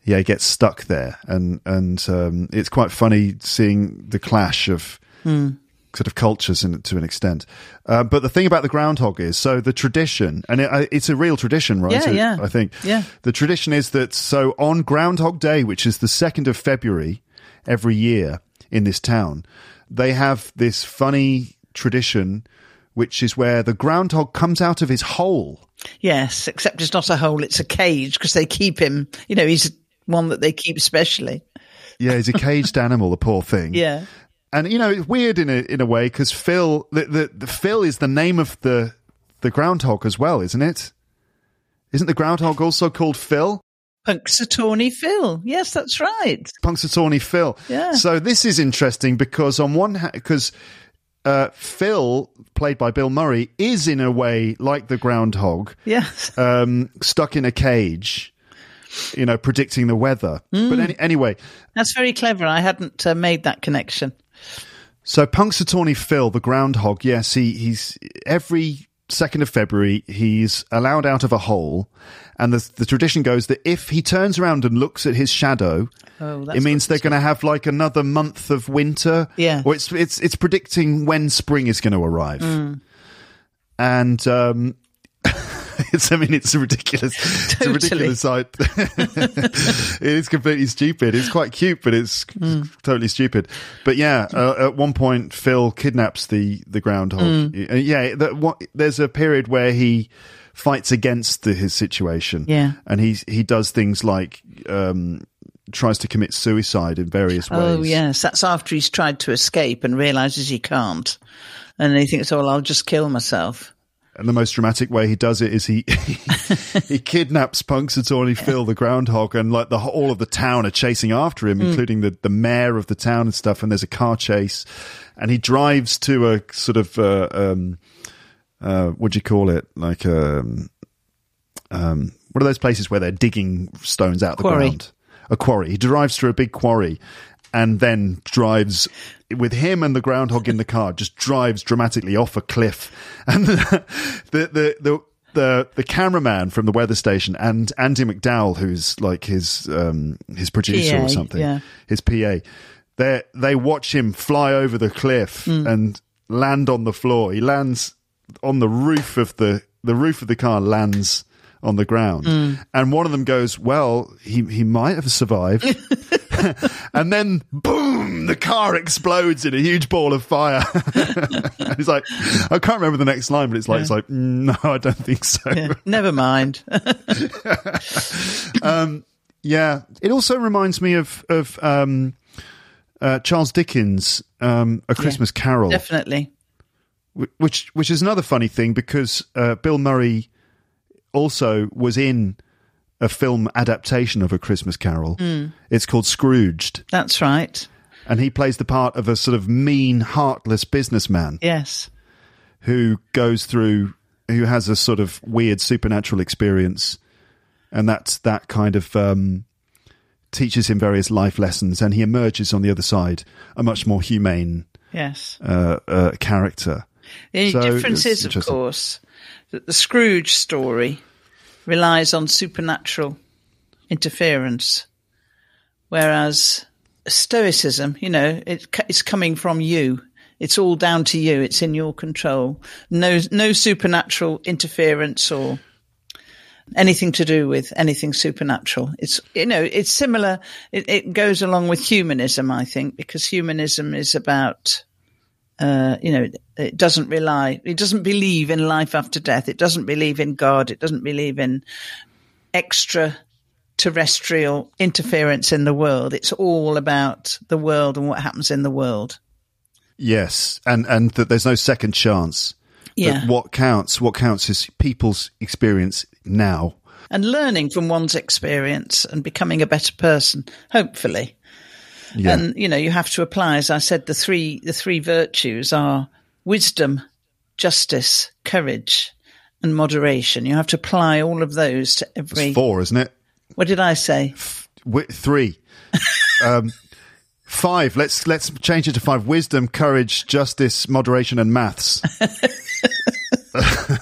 Yeah, he gets stuck there, and and um, it's quite funny seeing the clash of sort of cultures in, to an extent. Uh, but the thing about the groundhog is, so the tradition, and it, it's a real tradition, right? Yeah, So yeah. I think. Yeah. The tradition is that so on Groundhog Day, which is the second of February every year in this town, they have this funny tradition, which is where the groundhog comes out of his hole. Yes, except it's not a hole, it's a cage because they keep him, you know, he's one that they keep specially. Yeah, he's a caged animal, the poor thing. Yeah. and you know it's weird in a in a way because Phil, the, the the Phil is the name of the the groundhog as well, isn't it? Isn't the groundhog also called Phil? Punxsutawney Phil. Yes, that's right. Punxsutawney Phil. Yeah. So this is interesting because on one hand, because uh, Phil, played by Bill Murray, is in a way like the groundhog, Yes. um, stuck in a cage, you know, predicting the weather. But any, anyway, That's very clever. I hadn't uh, made that connection. So Punxsutawney Phil, the groundhog, yes, he, he's every second of February he's allowed out of a hole, and the the tradition goes that if he turns around and looks at his shadow, Oh, it means they're going to have like another month of winter. Yeah. or it's it's it's predicting when spring is going to arrive, Mm. and um. [LAUGHS] It's, I mean, it's a ridiculous, it's a ridiculous site. [LAUGHS] it is completely stupid. It's quite cute, but it's Mm. totally stupid. But yeah, uh, at one point, Phil kidnaps the the groundhog. Mm. Yeah, that, what, there's a period where he fights against the, his situation. Yeah. and he he does things like um, tries to commit suicide in various ways. Oh, yes. That's after he's tried to escape and realizes he can't. And he thinks, oh, well, I'll just kill myself. And the most dramatic way he does it is he [LAUGHS] he kidnaps Punxsutawney [LAUGHS] Phil, the groundhog, and like the all of the town are chasing after him, including the the mayor of the town and stuff. And there's a car chase, and he drives to a sort of uh, um, uh, what do you call it? Like um, um, what are those places where they're digging stones out of the ground? A quarry. He drives through a big quarry, and then drives with him and the groundhog in the car. Just drives dramatically off a cliff, [LAUGHS] and the the the. the the, the cameraman from the weather station and Andie MacDowell, who's like his um, his producer PA, or something, yeah. his PA, they they watch him fly over the cliff Hmm. and land on the floor. He lands on the roof of the the roof of the car lands on the ground, Hmm. and one of them goes, "Well, he he might have survived." [LAUGHS] and then boom, the car explodes in a huge ball of fire. [LAUGHS] And He's like, I can't remember the next line, but it's like, it's like, "Mm, no, I don't think so. Yeah, Never mind. [LAUGHS] Yeah, it also reminds me of of um, uh, Charles Dickens' um, A Christmas Carol, Definitely. which which is another funny thing because uh, Bill Murray also was in a film adaptation of A Christmas Carol. It's called Scrooged, That's right. and he plays the part of a sort of mean, heartless businessman Yes. who goes through, who has a sort of weird supernatural experience, and that's that kind of um, teaches him various life lessons, and he emerges on the other side a much more humane Yes. uh, uh, character. The So, difference is, of course, that the Scrooge story relies on supernatural interference, whereas Stoicism, you know, it, it's coming from you. It's all down to you. It's in your control. No, no supernatural interference or anything to do with anything supernatural. It's, you know, it's similar. It, it goes along with humanism, I think, because humanism is about, uh, you know, it doesn't rely, it doesn't believe in life after death. It doesn't believe in God. It doesn't believe in extra terrestrial interference in the world. It's all about the world and what happens in the world. Yes, and and that there's no second chance. Yeah. What counts, what counts is people's experience now. And learning from one's experience and becoming a better person, hopefully. Yeah. And you know, you have to apply, as I said, the three the three virtues are wisdom, justice, courage, and moderation. You have to apply all of those to every. It's four, isn't it? What did I say? Three. [LAUGHS] um, five. Let's let's change it to five. Wisdom, courage, justice, moderation, and maths. [LAUGHS]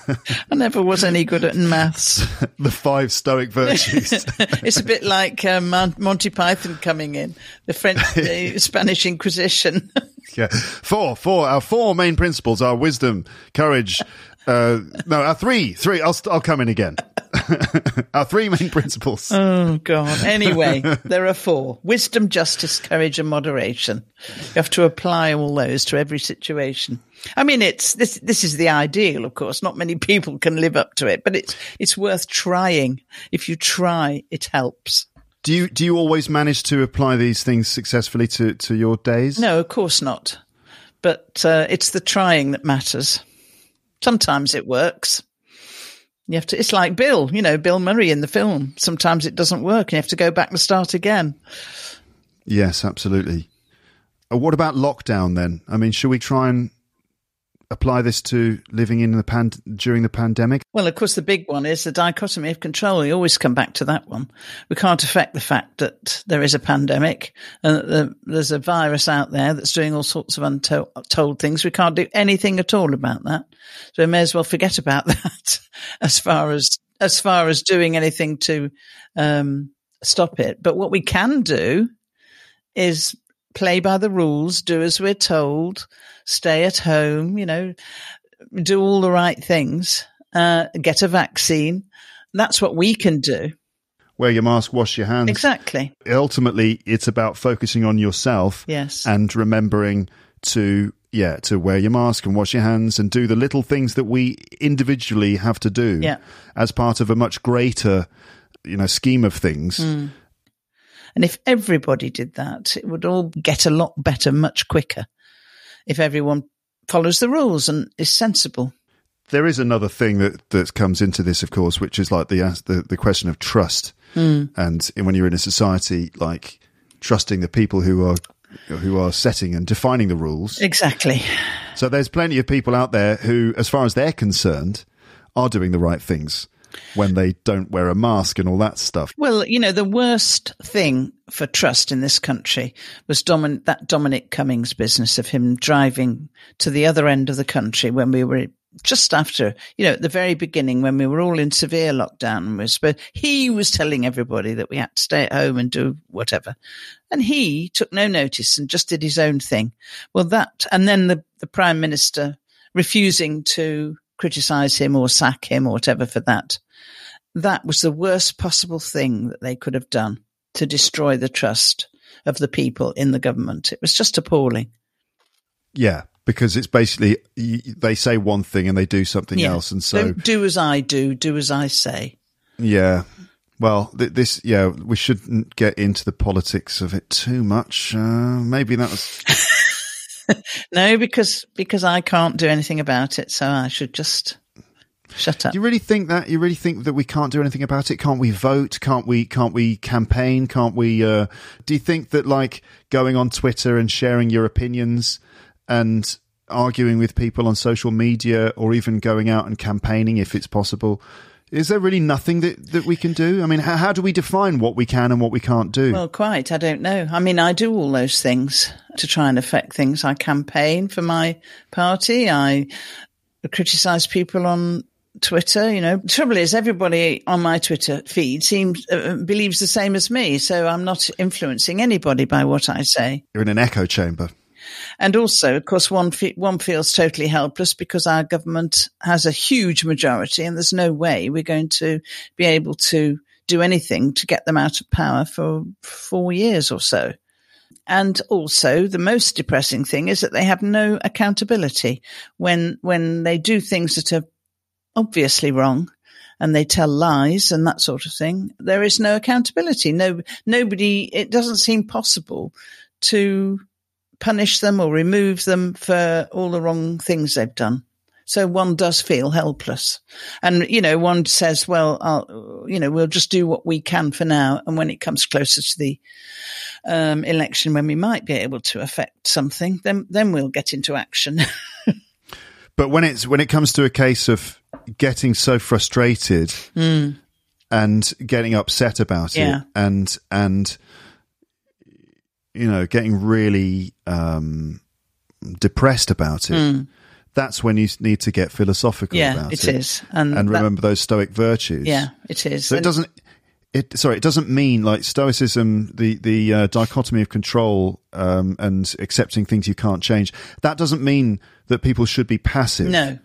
[LAUGHS] I never was any good at maths. [LAUGHS] the five stoic virtues. [LAUGHS] it's a bit like um, Monty Python coming in, the French, the Spanish Inquisition. yeah. Four. Four. Our four main principles are wisdom, courage. Uh, no, our three. Three. I'll st- I'll come in again. our three main principles. oh God. Anyway, there are four: wisdom, justice, courage, and moderation. You have to apply all those to every situation. I mean, it's this. This is the ideal, of course. Not many [LAUGHS] people can live up to it, but it's it's worth trying. If you try, it helps. Do you do you always manage to apply these things successfully to to your days? No, of course not. But uh, it's the trying that matters. Sometimes it works. You have to. It's like Bill, you know, Bill Murray in the film. Sometimes it doesn't work, and you have to go back and start again. Yes, absolutely. Uh, what about lockdown then? I mean, should we try and apply this to living in the pan during the pandemic? Well, of course, the big one is the dichotomy of control. We always come back to that one. We can't affect the fact that there is a pandemic and that the, there's a virus out there that's doing all sorts of untold things. We can't do anything at all about that. So we may as well forget about [LAUGHS] that as far as as far as doing anything to um, stop it. But what we can do is play by the rules, do as we're told, stay at home, you know, do all the right things, uh, get a vaccine. That's what we can do. Wear your mask, wash your hands. Exactly. Ultimately, it's about focusing on yourself. Yes. And remembering to yeah to wear your mask and wash your hands and do the little things that we individually have to do Yeah. as part of a much greater you know scheme of things. Mm. And if everybody did that, it would all get a lot better much quicker. If everyone follows the rules and is sensible. There is another thing that that comes into this, of course, which is like the the, the question of trust. Hmm. And when you're in a society, like trusting the people who are who are setting and defining the rules. Exactly. So there's plenty of people out there who, as far as they're concerned, are doing the right things when they don't wear a mask and all that stuff. Well, you know, the worst thing for trust in this country was Domin- that Dominic Cummings business of him driving to the other end of the country when we were just after, you know, at the very beginning when we were all in severe lockdown. Were supposed, he was telling everybody that we had to stay at home and do whatever. And he took no notice and just did his own thing. Well, that, and then the, the prime minister refusing to criticize him or sack him or whatever for that. That was the worst possible thing that they could have done to destroy the trust of the people in the government. It was just appalling. Yeah, because it's basically they say one thing and they do something Yeah. else, and so Don't do as I do, do as I say. yeah. Well, th- this yeah, we shouldn't get into the politics of it too much. Uh, maybe that was [LAUGHS] No, because because I can't do anything about it, so I should just shut up. Do you really think that? You really think that we can't do anything about it? Can't we vote? Can't we? Can't we campaign? Can't we? Uh, do you think that like going on Twitter and sharing your opinions and arguing with people on social media, or even going out and campaigning if it's possible? Is there really nothing that, that we can do? I mean, how, how do we define what we can and what we can't do? Well, quite. I don't know. I mean, I do all those things to try and affect things. I campaign for my party. I criticize people on Twitter. You know, the trouble is everybody on my Twitter feed seems uh, believes the same as me. So I'm not influencing anybody by what I say. You're in an echo chamber. And also, of course, one fe- one feels totally helpless because our government has a huge majority, and there's no way we're going to be able to do anything to get them out of power for four years or so. And also, the most depressing thing is that they have no accountability when when they do things that are obviously wrong and they tell lies and that sort of thing. There is no accountability. No, nobody. It doesn't seem possible to punish them or remove them for all the wrong things they've done. So one does feel helpless. And, you know, one says, well, I'll, you know, we'll just do what we can for now. And when it comes closer to the um, election, when we might be able to affect something, then, then we'll get into action. [LAUGHS] but when it's, when it comes to a case of getting so frustrated mm. and getting upset about Yeah. it and, and, you know, getting really, um, depressed about it. That's when you need to get philosophical yeah, about it it. is. And, and that- remember those stoic virtues. yeah, it is. So it doesn't. It sorry, it doesn't mean like stoicism, the the uh, dichotomy of control um, and accepting things you can't change. That doesn't mean that people should be passive. No.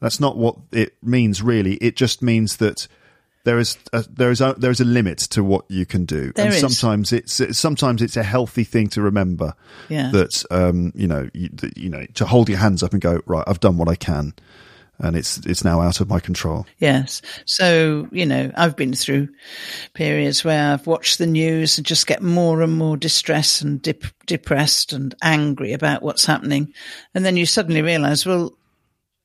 that's not what it means. Really, it just means that there is a, there is a, there is a limit to what you can do, There and is. sometimes it's sometimes it's a healthy thing to remember Yeah. that um, you know you, that, you know to hold your hands up and go right. I've done what I can, and it's it's now out of my control. Yes. So, you know, I've been through periods where I've watched the news and just get more and more distressed and dep- depressed and angry about what's happening. And then you suddenly realize, well,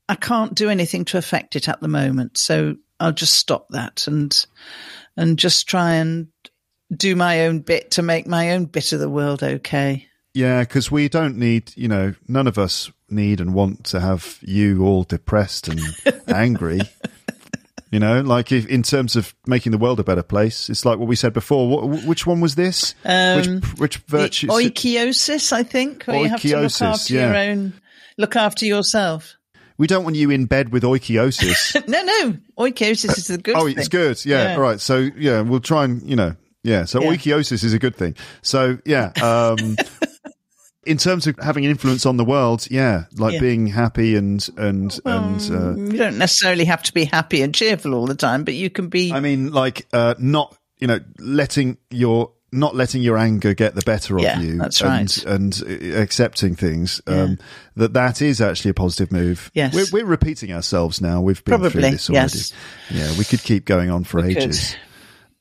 I can't do anything to affect it at the moment. So I'll just stop that and, and just try and do my own bit to make my own bit of the world okay. Yeah, because we don't need, you know, none of us need and want to have you all depressed and [LAUGHS] angry. You know, like if, in terms of making the world a better place, it's like what we said before. What, which one was this? which which virtue? Oikeiosis, I think, where you have to look Oikeiosis, after yeah. your own, look after yourself. we don't want you in bed with oikeiosis. [LAUGHS] No, no. Oikeiosis is a good thing. oh, thing. it's good. Yeah, Yeah. all right. So yeah, we'll try and you know, yeah. So Yeah. oikeiosis is a good thing. So yeah. Um, [LAUGHS] in terms of having an influence on the world, yeah, like Yeah. being happy and and and. Uh, You don't necessarily have to be happy and cheerful all the time, but you can be. I mean, like uh, not you know letting your not letting your anger get the better of Yeah, you. that's and, right. And uh, accepting things. Um, that that is actually a positive move. Yes. we're, we're repeating ourselves now. We've been through Probably, this already. yes. Yeah, we could keep going on for We could. ages.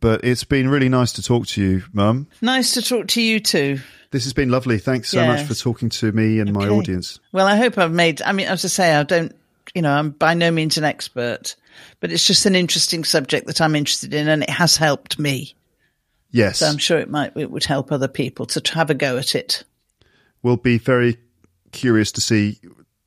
But it's been really nice to talk to you, Mum. nice to talk to you too. This has been lovely. Thanks so much for talking to me and my audience. Well, I hope I've made. I mean, as I say, I don't. You know, I'm by no means an expert, but it's just an interesting subject that I'm interested in, and it has helped me. Yes, So I'm sure it might. It would help other people to have a go at it. we'll be very curious to see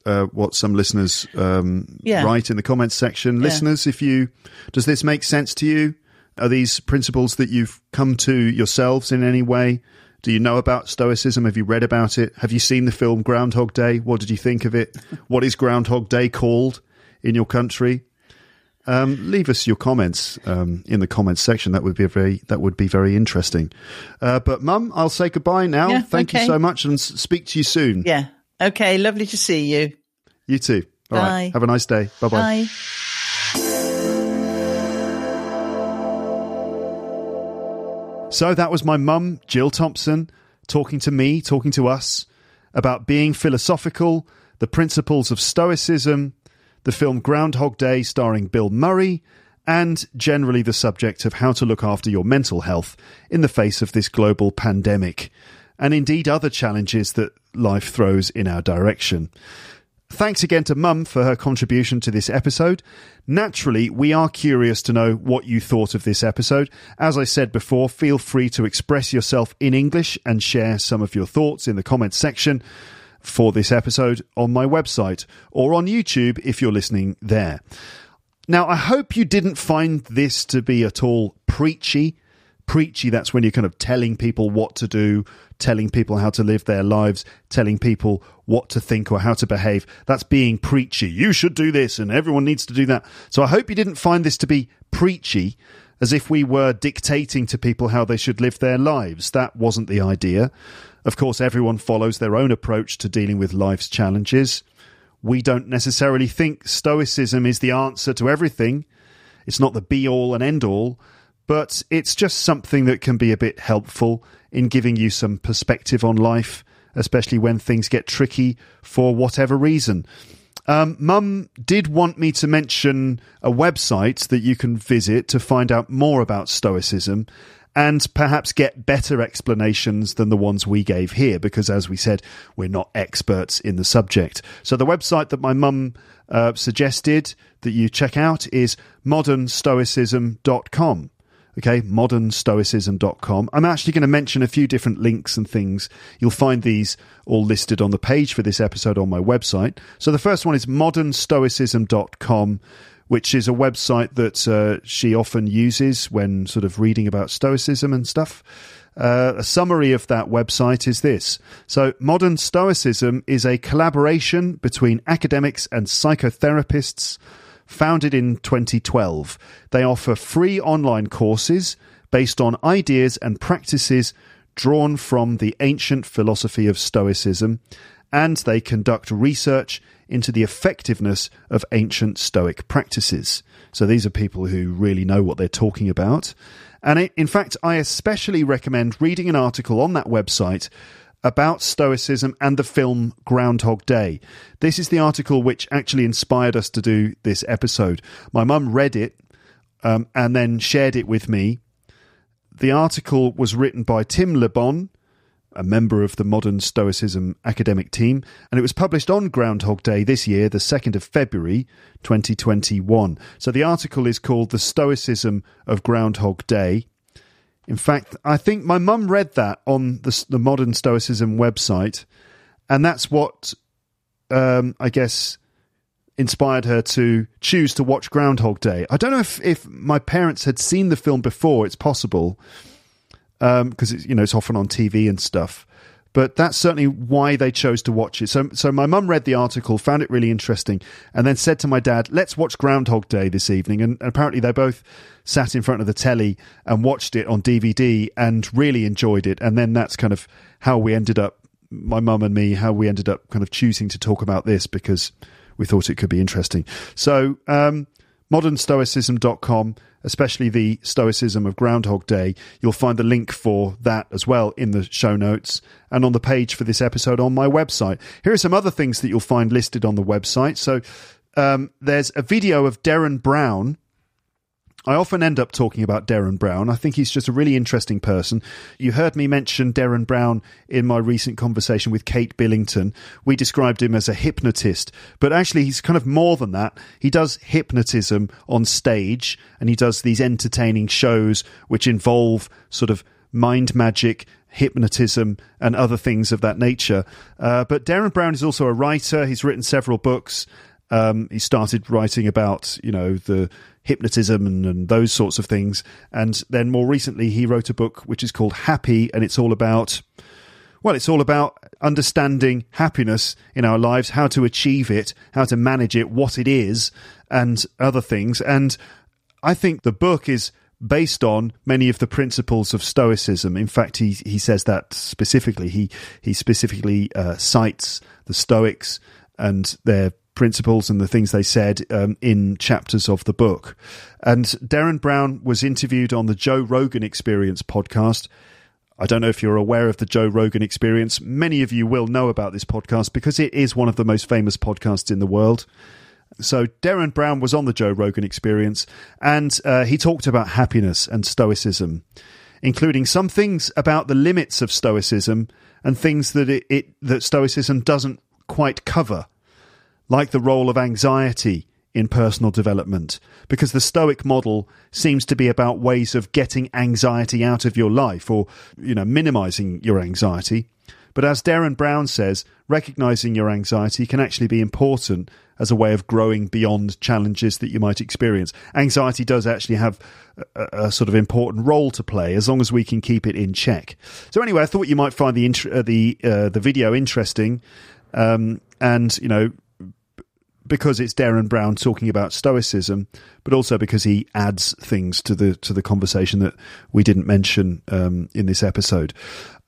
uh, what some listeners um, Yeah. write in the comments section. Listeners, if you does this make sense to you? Are these principles that you've come to yourselves in any way? Do you know about Stoicism? Have you read about it? Have you seen the film Groundhog Day? What did you think of it? [LAUGHS] what is Groundhog Day called in your country? Um, leave us your comments um, in the comments section. That would be very that would be very interesting. Uh, but Mum, I'll say goodbye now. Yeah, Thank you so much, and speak to you soon. Yeah. Okay. Lovely to see you. You too. All right. Bye. Have a nice day. Bye bye. Bye. So that was my mum, Jill Thompson, talking to me, talking to us about being philosophical, the principles of Stoicism, the film Groundhog Day starring Bill Murray, and generally the subject of how to look after your mental health in the face of this global pandemic, and indeed other challenges that life throws in our direction. Thanks again to Mum for her contribution to this episode. Naturally, we are curious to know what you thought of this episode. As I said before, feel free to express yourself in English and share some of your thoughts in the comments section for this episode on my website or on YouTube if you're listening there. Now, I hope you didn't find this to be at all preachy. Preachy, that's when you're kind of telling people what to do, telling people how to live their lives, telling people what to think or how to behave. That's being preachy. You should do this and everyone needs to do that. So I hope you didn't find this to be preachy. as if we were dictating to people how they should live their lives. That wasn't the idea. Of course, everyone follows their own approach to dealing with life's challenges. We don't necessarily think Stoicism is the answer to everything. It's not the be all and end all, but it's just something that can be a bit helpful in giving you some perspective on life, especially when things get tricky for whatever reason. Um, Mum did want me to mention a website that you can visit to find out more about Stoicism and perhaps get better explanations than the ones we gave here, because as we said, we're not experts in the subject. So the website that my mum uh, suggested that you check out is modernstoicism.com okay, modernstoicism.com. I'm actually going to mention a few different links and things. You'll find these all listed on the page for this episode on my website. So the first one is modernstoicism.com, which is a website that uh, she often uses when sort of reading about Stoicism and stuff. Uh, a summary of that website is this. So, Modern Stoicism is a collaboration between academics and psychotherapists founded in 2012. They offer free online courses based on ideas and practices drawn from the ancient philosophy of Stoicism, and they conduct research into the effectiveness of ancient Stoic practices. So these are people who really know what they're talking about. And in fact, I especially recommend reading an article on that website about Stoicism and the film Groundhog Day. This is the article which actually inspired us to do this episode. My mum read it um, and then shared it with me. The article was written by Tim LeBon, a member of the Modern Stoicism academic team, and it was published on Groundhog Day this year, the 2nd of February 2021. So the article is called The Stoicism of Groundhog Day in fact, I think my mum read that on the, the Modern Stoicism website, and that's what um, I guess inspired her to choose to watch Groundhog Day. I don't know if, if my parents had seen the film before. It's possible because um, you know it's often on TV and stuff but that's certainly why they chose to watch it. So, so my mum read the article, found it really interesting, and then said to my dad, "Let's watch Groundhog Day this evening." And, apparently, they both sat in front of the telly and watched it on DVD and really enjoyed it. And then that's kind of how we ended up, my mum and me, how we ended up kind of choosing to talk about this because we thought it could be interesting. So, um, modernstoicism.com especially the Stoicism of Groundhog Day. You'll find the link for that as well in the show notes and on the page for this episode on my website. Here are some other things that you'll find listed on the website. So um, there's a video of Derren Brown I often end up talking about Derren Brown. I think he's just a really interesting person. You heard me mention Derren Brown in my recent conversation with Kate Billington. We described him as a hypnotist, but actually he's kind of more than that. He does hypnotism on stage and he does these entertaining shows which involve sort of mind magic hypnotism and other things of that nature. Uh, but Derren Brown is also a writer. He's written several books. Um, he started writing about, you know, the hypnotism and, and, those sorts of things. And then more recently, he wrote a book which is called Happy, and it's all about, well, it's all about understanding happiness in our lives, how to achieve it, how to manage it, what it is, and other things. And I think the book is based on many of the principles of Stoicism. In fact, he he says that specifically. He he specifically uh, cites the Stoics and their principles and the things they said um, in chapters of the book. And Derren Brown was interviewed on the Joe Rogan Experience podcast. I don't know if you're aware of the Joe Rogan Experience. Many of you will know about this podcast because it is one of the most famous podcasts in the world. So, Derren Brown was on the Joe Rogan Experience and uh, he talked about happiness and Stoicism, including some things about the limits of Stoicism and things that it, it that Stoicism doesn't quite cover like the role of anxiety in personal development, because the Stoic model seems to be about ways of getting anxiety out of your life or, you know, minimizing your anxiety. But as Derren Brown says, recognizing your anxiety can actually be important as a way of growing beyond challenges that you might experience. Anxiety does actually have a, a sort of important role to play as long as we can keep it in check. So anyway, I thought you might find the uh, the uh, the video interesting, um, and you know because it's Derren Brown talking about Stoicism, but also because he adds things to the to the conversation that we didn't mention um, in this episode.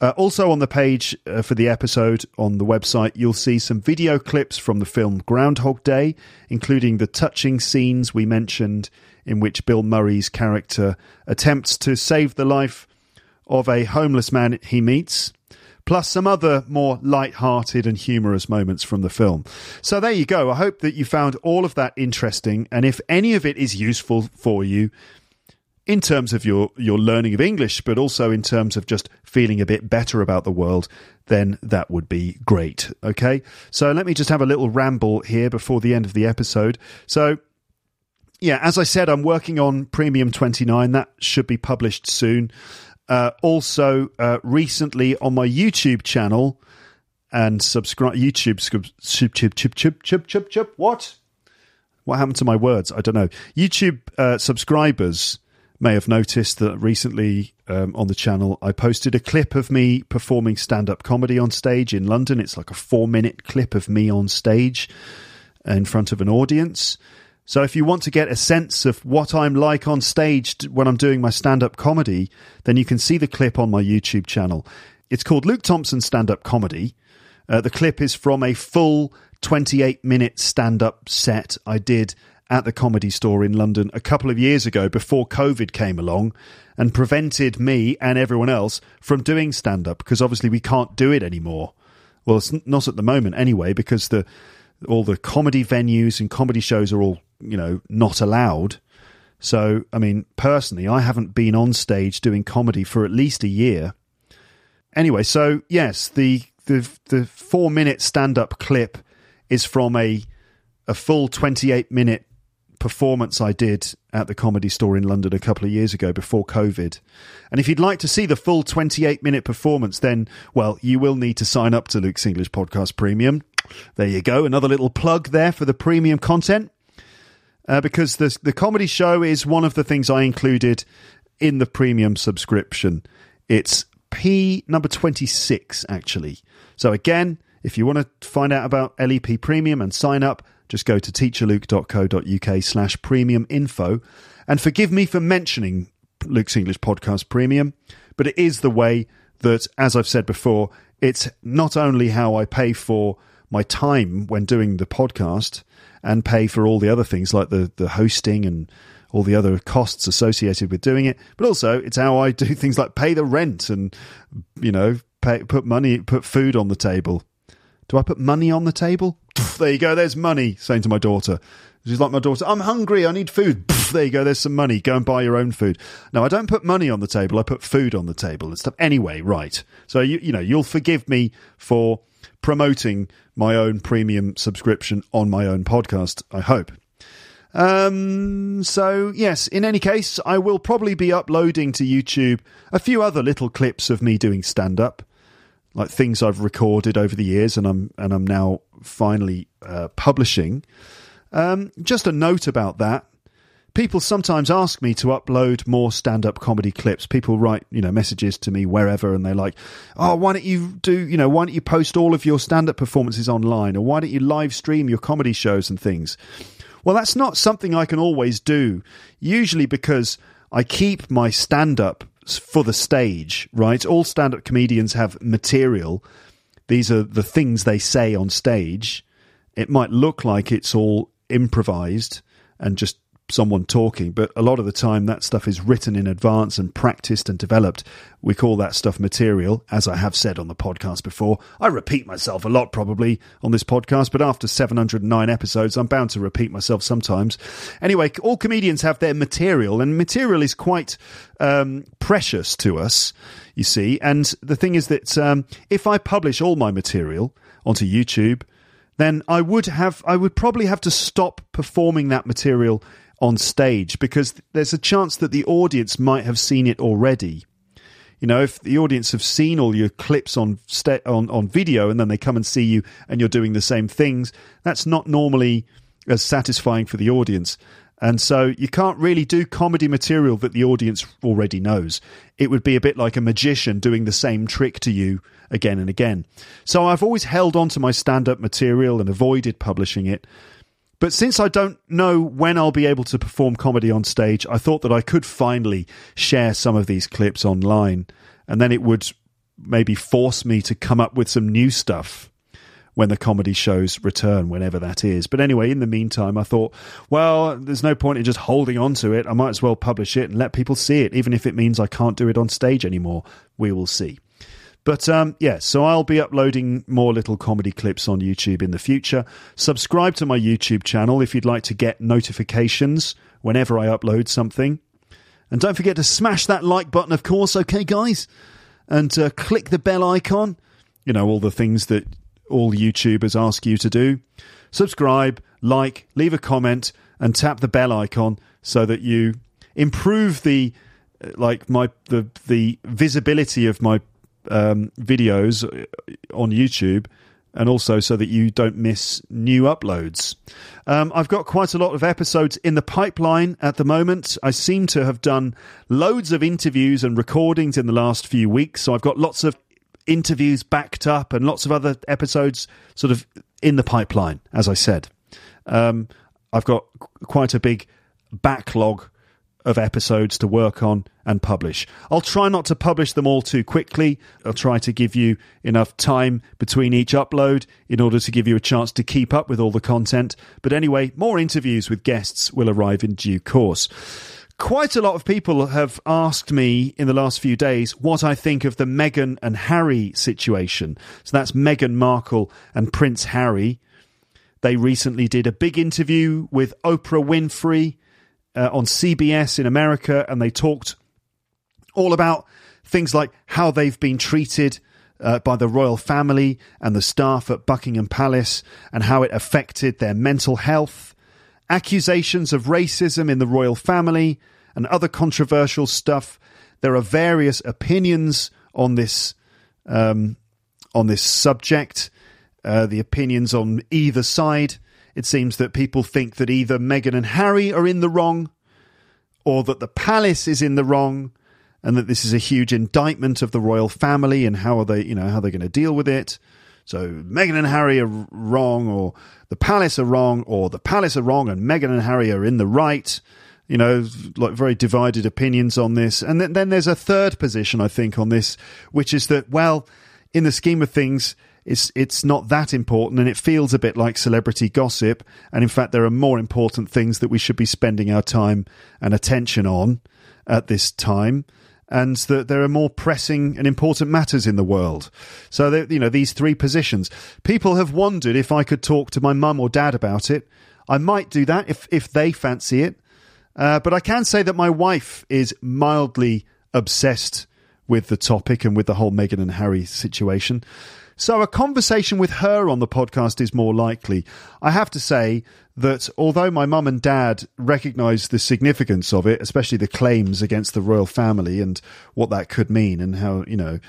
Uh, also on the page uh, for the episode on the website, you'll see some video clips from the film Groundhog Day, including the touching scenes we mentioned in which Bill Murray's character attempts to save the life of a homeless man he meets plus some other more light-hearted and humorous moments from the film. So there you go. I hope that you found all of that interesting and if any of it is useful for you in terms of your your learning of English but also in terms of just feeling a bit better about the world, then that would be great. Okay? So let me just have a little ramble here before the end of the episode. So yeah, as I said, I'm working on Premium 29. That should be published soon. Uh, also, uh, recently on my YouTube channel and subscribe YouTube chip chip chip chip chip chip chip what what happened to my words? I don't know. YouTube uh, subscribers may have noticed that recently um, on the channel I posted a clip of me performing stand up comedy on stage in London. It's like a four minute clip of me on stage in front of an audience. So if you want to get a sense of what I'm like on stage when I'm doing my stand up comedy, then you can see the clip on my YouTube channel. It's called Luke Thompson Stand Up Comedy. Uh, the clip is from a full 28 minute stand up set I did at the comedy store in London a couple of years ago before COVID came along and prevented me and everyone else from doing stand up because obviously we can't do it anymore. Well, it's not at the moment anyway because the all the comedy venues and comedy shows are all you know, not allowed. So, I mean, personally, I haven't been on stage doing comedy for at least a year. Anyway, so yes, the the the four minute stand up clip is from a a full twenty eight minute performance I did at the comedy store in London a couple of years ago before COVID. And if you'd like to see the full 28 minute performance, then, well, you will need to sign up to Luke's English Podcast Premium. There you go. Another little plug there for the premium content uh, because the the comedy show is one of the things I included in the premium subscription. It's P number 26, actually. So, again, if you want to find out about LEP Premium and sign up, just go to teacherluke.co.uk slash premium info. And forgive me for mentioning Luke's English Podcast Premium, but it is the way that, as I've said before, it's not only how I pay for my time when doing the podcast, and pay for all the other things like the, the hosting and all the other costs associated with doing it. But also, it's how I do [LAUGHS] things like pay the rent and, you know, pay, put money, put food on the table. Do I put money on the table? There you go. There's money. Saying to my daughter, she's like my daughter. I'm hungry. I need food. There you go. There's some money. Go and buy your own food. No, I don't put money on the table. I put food on the table and stuff. Anyway, right. So you you know you'll forgive me for promoting my own premium subscription on my own podcast, I hope. Um, so, yes, in any case, I will probably be uploading to YouTube a few other little clips of me doing stand up, like things I've recorded over the years and I'm, and I'm now finally uh, publishing. Um, just a note about that people sometimes ask me to upload more stand-up comedy clips. People write, you know, messages to me wherever, and they're like, "Oh, why don't you do, you know, why don't you post all of your stand-up performances online, or why don't you live stream your comedy shows and things?" Well, that's not something I can always do. Usually because I keep my stand-up for the stage, right? All stand-up comedians have material. These are the things they say on stage. It might look like it's all improvised and just someone talking, but a lot of the time that stuff is written in advance and practiced and developed. We call that stuff material, as I have said on the podcast before. I repeat myself a lot probably on this podcast, but after 709 episodes, I'm bound to repeat myself sometimes. Anyway, all comedians have their material, and material is quite um, precious to us, you see. And the thing is that um, if I publish all my material onto YouTube, then I would have I would probably have to stop performing that material on stage because there's a chance that the audience might have seen it already. You know, if the audience have seen all your clips on on on video and then they come and see you and you're doing the same things, that's not normally as satisfying for the audience. And so you can't really do comedy material that the audience already knows. It would be a bit like a magician doing the same trick to you again and again. So I've always held on to my stand up material and avoided publishing it But since I don't know when I'll be able to perform comedy on stage, I thought that I could finally share some of these clips online, and then it would maybe force me to come up with some new stuff when the comedy shows return, whenever that is. But anyway, in the meantime, I thought, well, there's no point in just holding on to it. I might as well publish it and let people see it, even if it means I can't do it on stage anymore. We will see. But um, yeah, so I'll be uploading more little comedy clips on YouTube in the future. Subscribe to my YouTube channel if you'd like to get notifications whenever I upload something. And don't forget to smash that like button, of course, okay, guys? And uh, click the bell icon. You know, all the things that all YouTubers ask you to do. Subscribe, like, leave a comment, and tap the bell icon so that you improve the uh, like my the the visibility of my um, videos on YouTube, and also so that you don't miss new uploads. Um, I've got quite a lot of episodes in the pipeline at the moment. I seem to have done loads of interviews and recordings in the last few weeks, so I've got lots of interviews backed up and lots of other episodes sort of in the pipeline, as I said. Um, I've got quite a big backlog of episodes to work on and publish. I'll try not to publish them all too quickly. I'll try to give you enough time between each upload in order to give you a chance to keep up with all the content. But anyway, more interviews with guests will arrive in due course. Quite a lot of people have asked me in the last few days what I think of the Meghan and Harry situation. So that's Meghan Markle and Prince Harry. They recently did a big interview with Oprah Winfrey uh, on CBS in America, and they talked all about things like how they've been treated uh, by the royal family and the staff at Buckingham Palace, and how it affected their mental health, accusations of racism in the royal family, and other controversial stuff. There are various opinions on this um, on this subject. Uh, the opinions on either side. It seems that people think that either Meghan and Harry are in the wrong or that the palace is in the wrong and that this is a huge indictment of the royal family and how are they, you know, how they're going to deal with it. So Meghan and Harry are wrong or the palace are wrong or the palace are wrong and Meghan and Harry are in the right. You know, like very divided opinions on this. And then, then there's a third position, I think, on this, which is that, well, in the scheme of things, it's it's not that important and it feels a bit like celebrity gossip and in fact there are more important things that we should be spending our time and attention on at this time and that there are more pressing and important matters in the world. So, you know, these three positions. People have wondered if I could talk to my mum or dad about it. I might do that if, if they fancy it. Uh, but I can say that my wife is mildly obsessed with the topic and with the whole Meghan and Harry situation. So a conversation with her on the podcast is more likely. I have to say that although my mum and dad recognise the significance of it, especially the claims against the royal family and what that could mean and how, you know,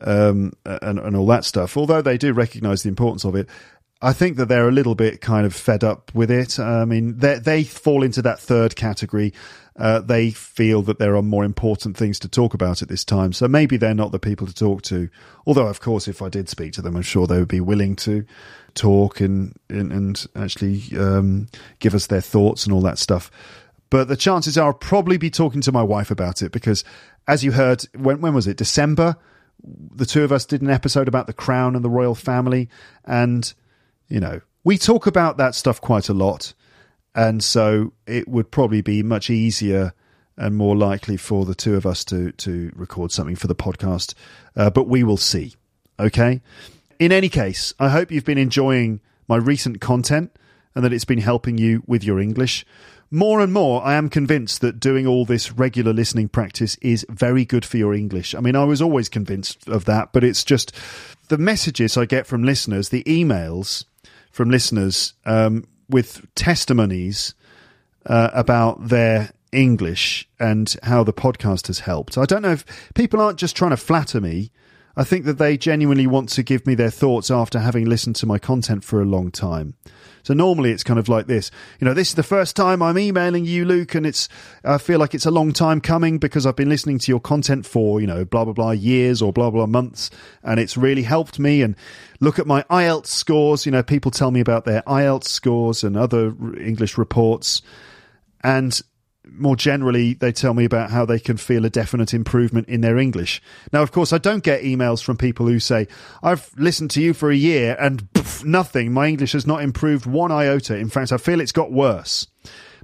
um, and, and all that stuff, although they do recognise the importance of it, I think that they're a little bit kind of fed up with it. I mean, they they fall into that third category. Uh, they feel that there are more important things to talk about at this time, so maybe they're not the people to talk to. Although, of course, if I did speak to them, I'm sure they would be willing to talk and and, and actually um, give us their thoughts and all that stuff. But the chances are I'll probably be talking to my wife about it because, as you heard, when when was it? December. The two of us did an episode about the crown and the royal family, and you know, we talk about that stuff quite a lot. And so it would probably be much easier and more likely for the two of us to, to record something for the podcast. Uh, but we will see. Okay. In any case, I hope you've been enjoying my recent content and that it's been helping you with your English. More and more, I am convinced that doing all this regular listening practice is very good for your English. I mean, I was always convinced of that, but it's just the messages I get from listeners, the emails from listeners um, with testimonies uh, about their English and how the podcast has helped. I don't know if people aren't just trying to flatter me. I think that they genuinely want to give me their thoughts after having listened to my content for a long time. So normally it's kind of like this. You know, this is the first time I'm emailing you, Luke, and it's I feel like it's a long time coming because I've been listening to your content for, you know, blah blah blah years or blah blah months, and it's really helped me. And look at my IELTS scores, you know, people tell me about their IELTS scores and other English reports. And more generally, they tell me about how they can feel a definite improvement in their English. Now, of course, I don't get emails from people who say, I've listened to you for a year and pff, nothing. My English has not improved one iota. In fact, I feel it's got worse.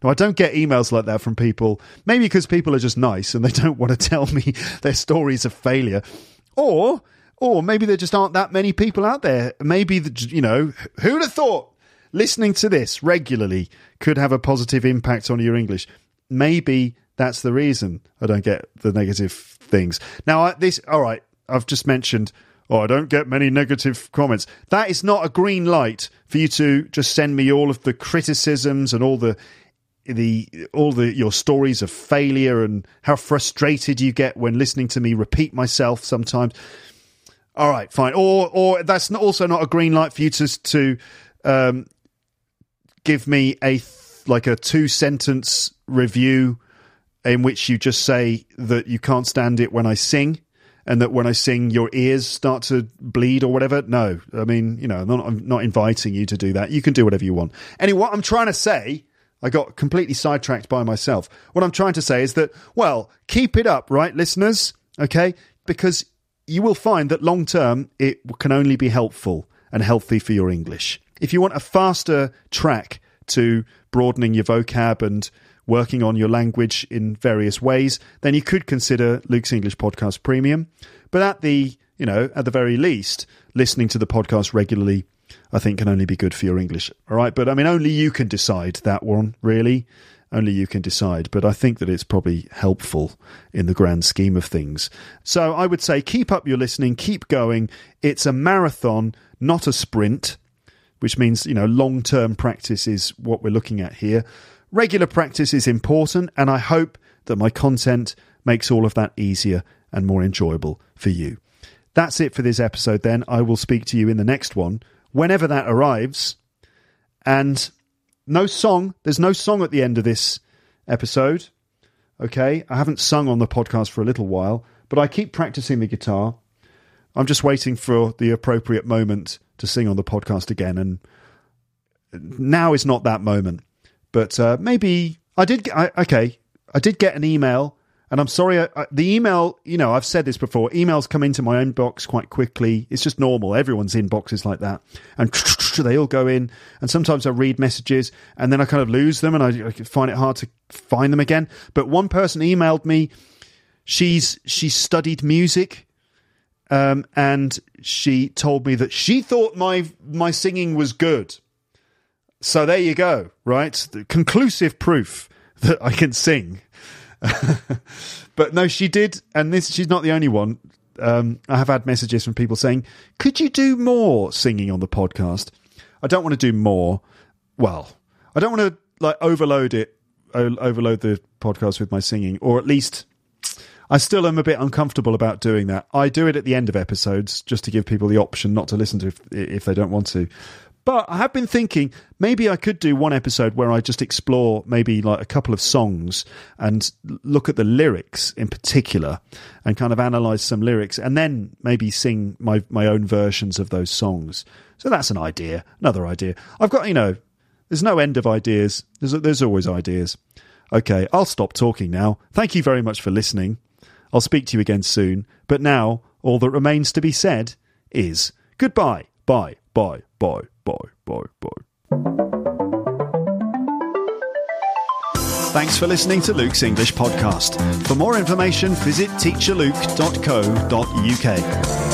Now, I don't get emails like that from people, maybe because people are just nice and they don't want to tell me [LAUGHS] their stories of failure. Or, or maybe there just aren't that many people out there. Maybe, the, you know, who'd have thought listening to this regularly could have a positive impact on your English? Maybe that's the reason I don't get the negative things. Now, I, this, all right, I've just mentioned, oh, I don't get many negative comments. That is not a green light for you to just send me all of the criticisms and all the the all the your stories of failure and how frustrated you get when listening to me repeat myself sometimes. All right, fine. Or or that's not, also not a green light for you to to um, give me a like a two sentence review in which you just say that you can't stand it when I sing and that when I sing your ears start to bleed or whatever. No, I mean, you know, I'm not, I'm not inviting you to do that. You can do whatever you want. Anyway, what I'm trying to say, I got completely sidetracked by myself. What I'm trying to say is that, well, keep it up, right, listeners? Okay? Because you will find that long term, it can only be helpful and healthy for your English. If you want a faster track to broadening your vocab and working on your language in various ways, then you could consider Luke's English Podcast Premium. But at the, you know, at the very least, listening to the podcast regularly, I think can only be good for your English. All right. But I mean, only you can decide that one, really. Only you can decide. But I think that it's probably helpful in the grand scheme of things. So I would say keep up your listening, keep going. It's a marathon, not a sprint, which means, you know, long term practice is what we're looking at here. Regular practice is important, and I hope that my content makes all of that easier and more enjoyable for you. That's it for this episode, then. I will speak to you in the next one, whenever that arrives. And no song. There's no song at the end of this episode. Okay. I haven't sung on the podcast for a little while, but I keep practicing the guitar. I'm just waiting for the appropriate moment to sing on the podcast again. And now is not that moment. But uh, maybe I did. I, okay, I did get an email, and I'm sorry. I, I, the email, you know, I've said this before. Emails come into my inbox quite quickly. It's just normal. Everyone's inbox is like that, and [LAUGHS] they all go in. And sometimes I read messages, and then I kind of lose them, and I, I find it hard to find them again. But one person emailed me. She's she studied music um, and she told me that she thought my my singing was good. So there you go, right? The conclusive proof [LAUGHS] that I can sing. [LAUGHS] but no, she did, and this she's not the only one. Um, I have had messages from people saying, "Could you do more singing on the podcast?" I don't want to do more. Well, I don't want to like overload it, overload the podcast with my singing, or at least I still am a bit uncomfortable about doing that. I do it at the end of episodes just to give people the option not to listen to if, if they don't want to. But I have been thinking maybe I could do one episode where I just explore maybe like a couple of songs and look at the lyrics in particular and kind of analyze some lyrics and then maybe sing my, my own versions of those songs. So that's an idea, another idea. I've got, you know, there's no end of ideas. There's, there's always ideas. Okay, I'll stop talking now. Thank you very much for listening. I'll speak to you again soon. But now, all that remains to be said is goodbye. Bye, bye, bye, bye, bye, bye. Thanks for listening to Luke's English podcast. For more information, visit teacherluke.co.uk.